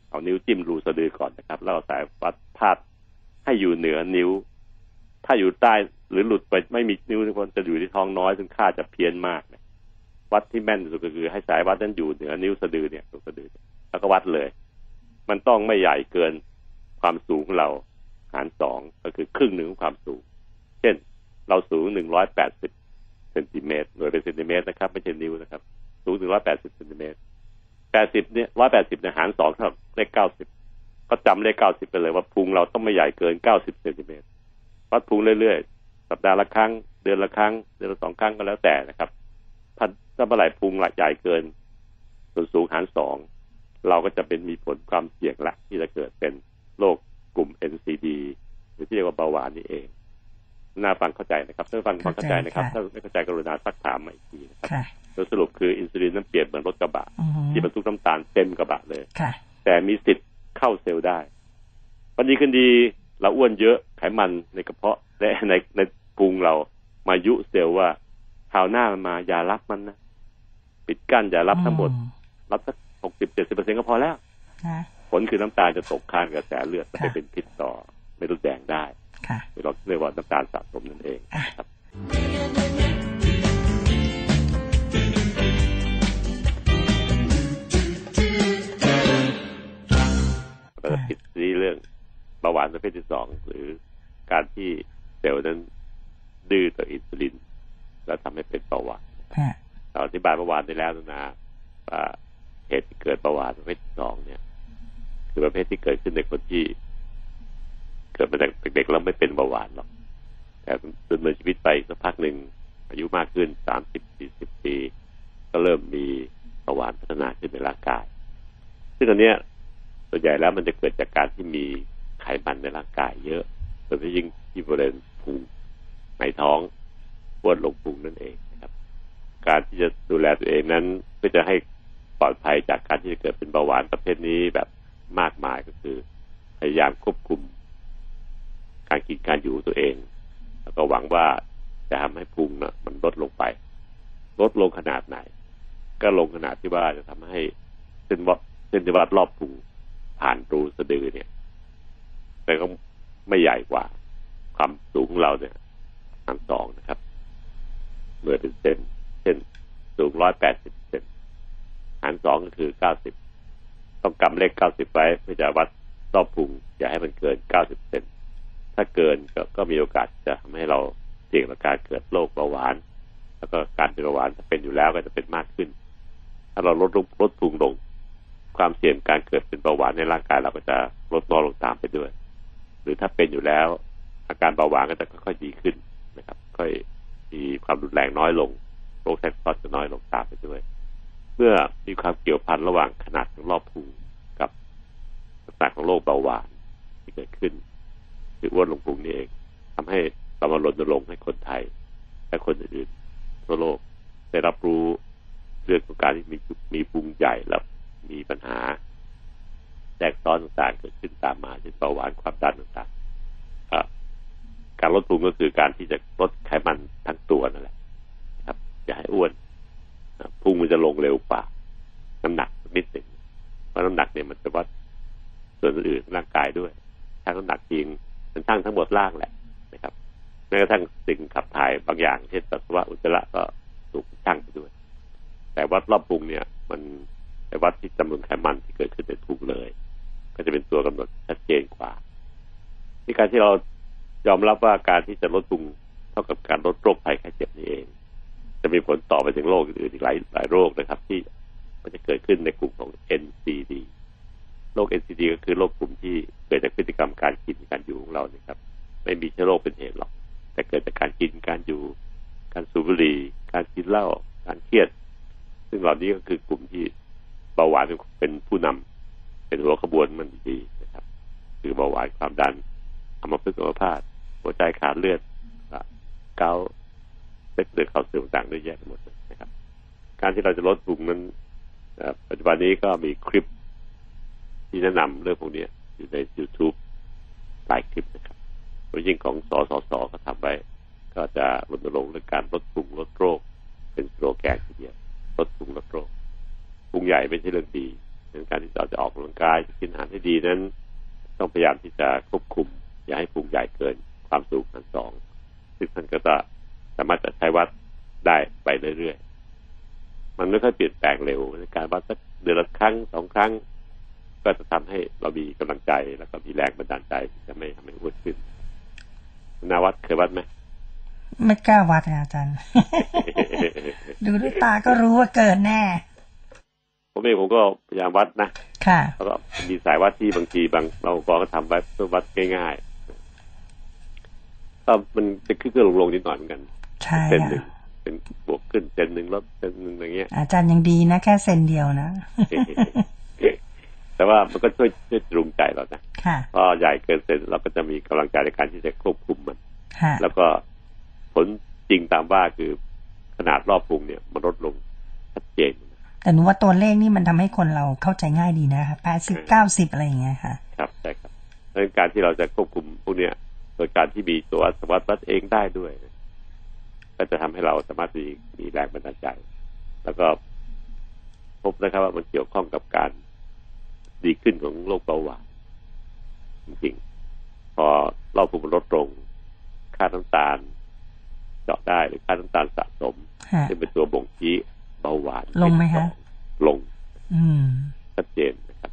เอานิ้วจิ้มรูสะดือก่อนนะครับ แล้วเอาสายวัดพาดให้อยู่เหนือนิ้ว ถ้าอยู่ใต้หรือหลุดไปไม่มีนิ้วทุกคนจะอยู่ที่ท้องน้อยซึ่งค่าจะเพี้ยนมากวัดที่แม่นที่สุดก็คือให้สายวัดนั้นอยู่เหนือนิ้วสะดือเนี่ยตรงสะดือแล้วก็วัดเลย มันต้องไม่ใหญ่เกินความสูงเราหารสองก็คือครึ่งหนึ่งของความสูง เช่น เราสูงหนึ่งร้อยแปดสิบเซนติเมตรหน่วยเป็นเซนติเมตรนะครับ ไม่ใช่นิ้วนะครับ สูงถึงร้อยแปดสิบเซนติเมตรแปดสิบเนี่ยร้อยแปดสิบเนี่ยหารสองเท่าเลขเก้าสิบก็จำเลขเก้าสิบไปเลยว่าพุงเราต้องไม่ใหญ่เกินเก้าสิบเซนติเมตรวัดพุงเรื่อยๆ สัปดาห์ละครั้ง เดือนละครั้ง เดือนละสองครั้งก็แล้วแต่นะครับ ถ้าถ้าเมื่อไหร่พุงใหญ่เกิน ส่วนสูงหารสอง เราก็จะเป็นมีผลความเสี่ยงละที่จะเกิดเป็นโรคกลุ่ม NCD หรือที่เรียกว่าเบาหวานนี่เองน่าฟังเข้าใจนะครับถ้าฟังฟังเข้าใจนะครับ ถ้าไม่เข้าใจกรุณาซักถามมาอีกทีนะครับค่ะโดยสรุปคืออินซูลินนั้นเปรียบเหมือนรถกระบะอือฮึที่บรรทุกน้ำตาลเต็มกระบะเลยค่ะแต่มีสิทธิ์เข้าเซลล์ได้วันดีคืนดีเราอ้วนเยอะไขมันในกระเพาะและในในพุงเรามายุเซลล์ว่าคราวหน้ามันมาอย่ารับมันนะ ปิดกั้นอย่ารับทั้งหมดอืรับสัก หกสิบเจ็ดสิบเปอร์เซ็นก็พอแล้วนะผลคือน้ำตาลจะตกค้างกระแสเลือดและไปค่ะเป็นพิษต่อเม็ดเลือดแดงได้ค่ะเราเรียกว่าน้ำตาลสะสมนั่นเองอะครับแล้วก็ผิดที่เรื่องเบาหวานประเภทที่สองหรือการที่เซลล์นั้นดื้อต่ออินซูลิน แล้วทำให้เป็นเบาหวานค่ะเราอธิบายเบาหวานไปแล้วนะว่า เหตุที่เกิดเบาหวานประเภทที่สองเนี่ย คือประเภทที่เกิดขึ้นในคนที่ เกิดมาจากเด็กๆแล้วไม่เป็นเบาหวานหรอกแต่ดำเนินชีวิตไปสักพักหนึ่งอายุมากขึ้นสามสิบสี่สิบปี ก็เริ่มมีเบาหวานพัฒนาขึ้นในร่างกาย ซึ่งอันเนี้ยส่วนใหญ่แล้วมันจะเกิดจากการที่มีไขมันในร่างกายเยอะโดยเฉพาะยิ่งที่บริเวณพุงในท้องบ้วนลงพุงนั่นเองนะครับ การที่จะดูแลตัวเองนั้นเพื่อจะให้ ปลอดภัยจากการที่จะเกิดเป็นเบาหวานประเภทนี้แบบมากมายก็คือ พยายามควบคุม การกินการอยู่ตัวเอง แล้วก็หวังว่าจะทำให้พุงนะมันลดลงไป ลดลงขนาดไหน ก็ลงขนาดที่ว่าจะทำให้เส้นวัดเส้นทวัดรอบพุงผ่านรูสะดือเนี่ยแต่ก็ไม่ใหญ่กว่า ความสูงของเราเนี่ยทางสองนะครับหน่วยเป็นเซนเช่นสูงร้อยแปดสิบ หารสองก็คือเก้าสิบต้องกำเลขเก้าสิบไว้เพื่อจะวัดรอบพุงอย่าให้มันเกิน90เซนถ้าเกินกก็มีโอกาสจะทำให้เราเสี่ยงต่อการเกิดโรคเบาหวาน แล้วก็การเป็นเบาหวานถ้าเป็นอยู่แล้วก็จะเป็นมากขึ้น ถ้าเราลดลดพุงลง ความเสี่ยงการเกิดเป็นเบาหวานในร่างกายเราก็จะลดน้อยลงตามไปด้วย หรือถ้าเป็นอยู่แล้ว อาการเบาหวานก็จะค่อยๆดีขึ้นนะครับ ค่อยมีความรุนแรงน้อยลงโรคแทรกซ้อนจะน้อยลงตามไปด้วย มื่อมีความเกี่ยวพันระหว่างขนาดของรอบพุงกับลักษณะของโรคเบาหวานที่เกิดขึ้นคืออ้วนลงพุงนี่เองทำให้เรามารณรงค์ให้คนไทย และคนอื่นๆทั่วโลกได้รับรู้เรื่องของการที่มีมีพุงใหญ่แล้วมีปัญหาแทรกซ้อนต่างๆเกิดขึ้นตามมาเช่นเบาหวานความดันต่างๆการลดพุงก็คือการที่จะลดไขมันทั้งตัวนั่นแหละ ครับอย่าให้อ้วน จะลงเร็วกว่าน้ำหนักนิดหนึ่งเพราะน้ำหนักเนี่ยมันจะวัดส่วนอื่นร่างกายด้วยทั้งน้ำหนักจริงมันทั้งทั้งหมดล่างแหละนะครับแม้กระทั่งสิ่งขับถ่ายบางอย่าง เช่นปัสสาวะอุจจาระก็ถูกชั่งไปด้วย แต่วัดรอบพุงเนี่ย มันไปวัดที่จำนวนไขมันที่เกิดขึ้นในพุงเลย ก็จะเป็นตัวกำหนดชัดเจนกว่าที่การที่เรายอมรับว่าการที่จะลดพุงเท่ากับการลดโรคภัยไข้เจ็บนี่เอง จะมีผลต่อไปถึงโรคอื่นอีกหลายหลายโรคนะครับ ที่มันจะเกิดขึ้นในกลุ่มของ NCD โรค NCD ก็คือโรคกลุ่มที่เกิดจากพฤติกรรมการกินการอยู่ของเราเนี่ยครับ ไม่มีเชื้อโรคเป็นเหตุหรอก แต่เกิดจากการกินการอยู่ การสูบบุหรี่ การกินเหล้า การเครียด ซึ่งเหล่านี้ก็คือกลุ่มที่เบาหวานเป็นผู้นำเป็นหัวขบวนมันดีนะครับ คือเบาหวานความดันอัมพฤกษ์อัมพาตหัวใจขาดเลือดเกา เล็ดเลือดเข้าเสื่อมต่างๆด้แยกหมดนะครับ การที่เราจะลดพุงนั้นปัจจุบันนี้ก็มีคลิปที่แนะนำเรื่องพวกนี้อยู่ใน YouTube หลายคลิปนะครับโดยยิ่งของสสสก็ทำไว้ ก็จะรณรงค์เรื่องการลดพุงลดโรค เป็นสโลแกนทีเดียวลดพุงลดโรคพุงใหญ่ไม่ใช่เรื่องดีเรื่องการที่เราจะออกกำลังกายกินอาหารให้ดีนั้น ต้องพยายามที่จะควบคุม อย่าให้พุงใหญ่เกินความสูงพันสองซึ่งท่านก็จะ สามารถจะใช้วัดได้ไปเรื่อยๆ มันไม่ค่อยเปลี่ยนแปลงเร็วในการวัดสักเดือนละครั้งสองครั้ง ก็จะทำให้เรามีกำลังใจแล้วก็มีแรงบันดาลใจที่จะไม่ทำให้อ้วนขึ้นนาวัดเคยวัดไหมไม่กล้าวัดนะอาจารย์ ดูด้วยตาก็รู้ว่าเกินแน่ ผมเองผมก็พยายามวัดนะ ค่ะแล้วก็มีสายวัดที่บางทีบางเรากองก็ทำไว้เพื่อวัดง่ายๆก็มันจะขึ้นขึ้นลงลงนิดหน่อยเหมือนกัน ใช่เซนหนึ่งค่ะเป็นบวกขึ้นเซนหนึ่งลดเซนหนึ่งอย่างเงี้ย อาจารย์ยังดีนะแค่เซนเดียวนะแต่ว่ามันก็ช่วยช่วยจูงใจเรานะค่ะพอใหญ่เกินเซนเราก็จะมีกำลังใจในการที่จะควบคุมมันค่ะแล้วก็ผลจริงตามว่าคือขนาดรอบพุงเนี่ยมันลดลงชัดเจนแต่หนูว่าตัวเลขนี่มันทำให้คนเราเข้าใจง่ายดีนะคะแปดสิบเก้าสิบอะไรอย่างเงี้ยค่ะ ครับใช่ครับดังนั้นการที่เราจะควบคุมพวกเนี้ยโดยการที่มีตัวสวัสดิ์วัดเองได้ด้วยนะ ก็จะทำให้เราสามารถมีมีแรงบันดาลใจ แล้วก็พบนะครับว่ามันเกี่ยวข้องกับการดีขึ้นของโรคเบาหวานจริงๆ พอเราภูมิลดลงค่าน้ำตาลเจาะได้หรือค่าน้ำตาลสะสมค่ะซึ่งเป็นตัวบ่งชี้เบาหวาน ลงไหมคะลงอืมชัดเจนนะครับ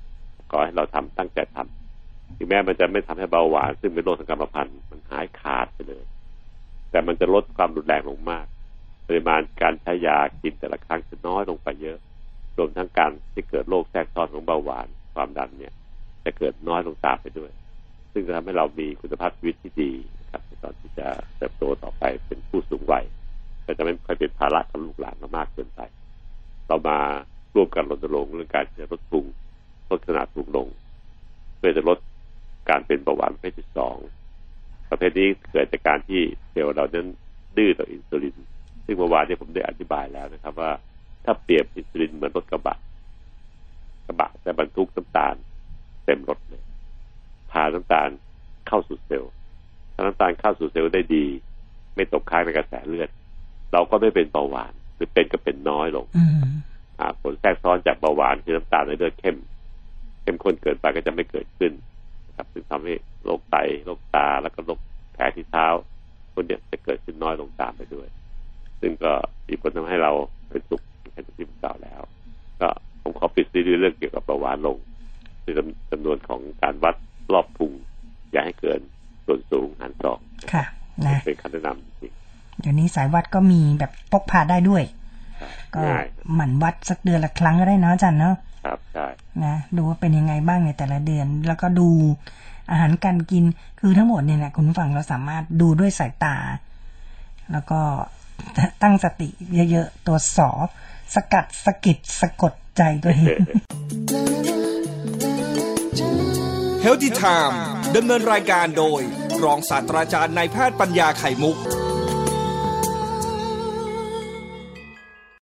ขอให้เราทำตั้งใจทำถึงแม้มันจะไม่ทำให้เบาหวาน ซึ่งเป็นโรคทางกรรมพันธุ์มันหายขาดไปเลย แต่มันจะลดความรุนแรงลงมาก ปริมาณการใช้ยากินแต่ละครั้งจะน้อยลงไปเยอะ รวมทั้งการที่เกิดโรคแทรกซ้อนของเบาหวานความดันเนี่ย จะเกิดน้อยลงตามไปด้วย ซึ่งจะทำให้เรามีคุณภาพชีวิตที่ดีนะครับในตอนที่จะเติบโตต่อไปเป็นผู้สูงวัยก็จะไม่ค่อยเป็นภาระกับลูกหลานมากเกินไป เรามาร่วมกันรณรงค์เรื่องการจะลดพุงลดขนาดพุงลง เพื่อจะลดการเป็นเบาหวานประเภทที่สอง ประเภทนี้เกิดจากการที่เซลล์เรานั้นดื้อต่ออินซูลิน ซึ่งเมื่อวานนี้ผมได้อธิบายแล้วนะครับ ว่าถ้าเปรียบอินซูลินเหมือนรถกระบะ กระบะแต่บรรทุกน้ำตาล เต็มรถเลยพาน้ำตาลเข้าสู่เซลล์ถ้าน้ำตาลเข้าสู่เซลล์ได้ดี ไม่ตกค้างในกระแสเลือด เราก็ไม่เป็นเบาหวาน หรือเป็นก็เป็นน้อยลงอืมอ่าผลแทรกซ้อนจากเบาหวานคือน้ำตาลในเลือดเข้ม เข้มข้นเกินไปก็จะไม่เกิดขึ้น นะครับซึ่งทำให้โรคไตโรคตาแล้วก็โรคแผลที่เท้าพวกเนี้ยจะเกิดขึ้นน้อยลงตามไปด้วย ซึ่งก็มีผลทำให้เราเป็นสุขอย่างที่ผมกล่าวแล้ว ก็ผมขอปิดซีรีส์เรื่องเกี่ยวกับเบาหวานลงคือจำนวนของการวัดรอบพุงอย่าให้เกินส่วนสูงหารสองค่ะนะเป็นคำแนะนำจริงเดี๋ยวนี้สายวัดก็มีแบบพกพาได้ด้วย ก็ง่ายหมั่นวัดสักเดือนละครั้งก็ได้เนาะอาจารย์เนาะ ครับใช่นะดูว่าเป็นยังไงบ้างในแต่ละเดือน แล้วก็ดูอาหารการกินคือทั้งหมดเนี่ยนะคุณผู้ฟังเราสามารถดูด้วยสายตา แล้วก็ตั้งสติเยอะๆ ตัวสอ สกัดสกิดสะกดใจตัวเอง Healthy Time ดำเนินรายการโดย รองศาสตราจารย์นายแพทย์ปัญญาไข่มุก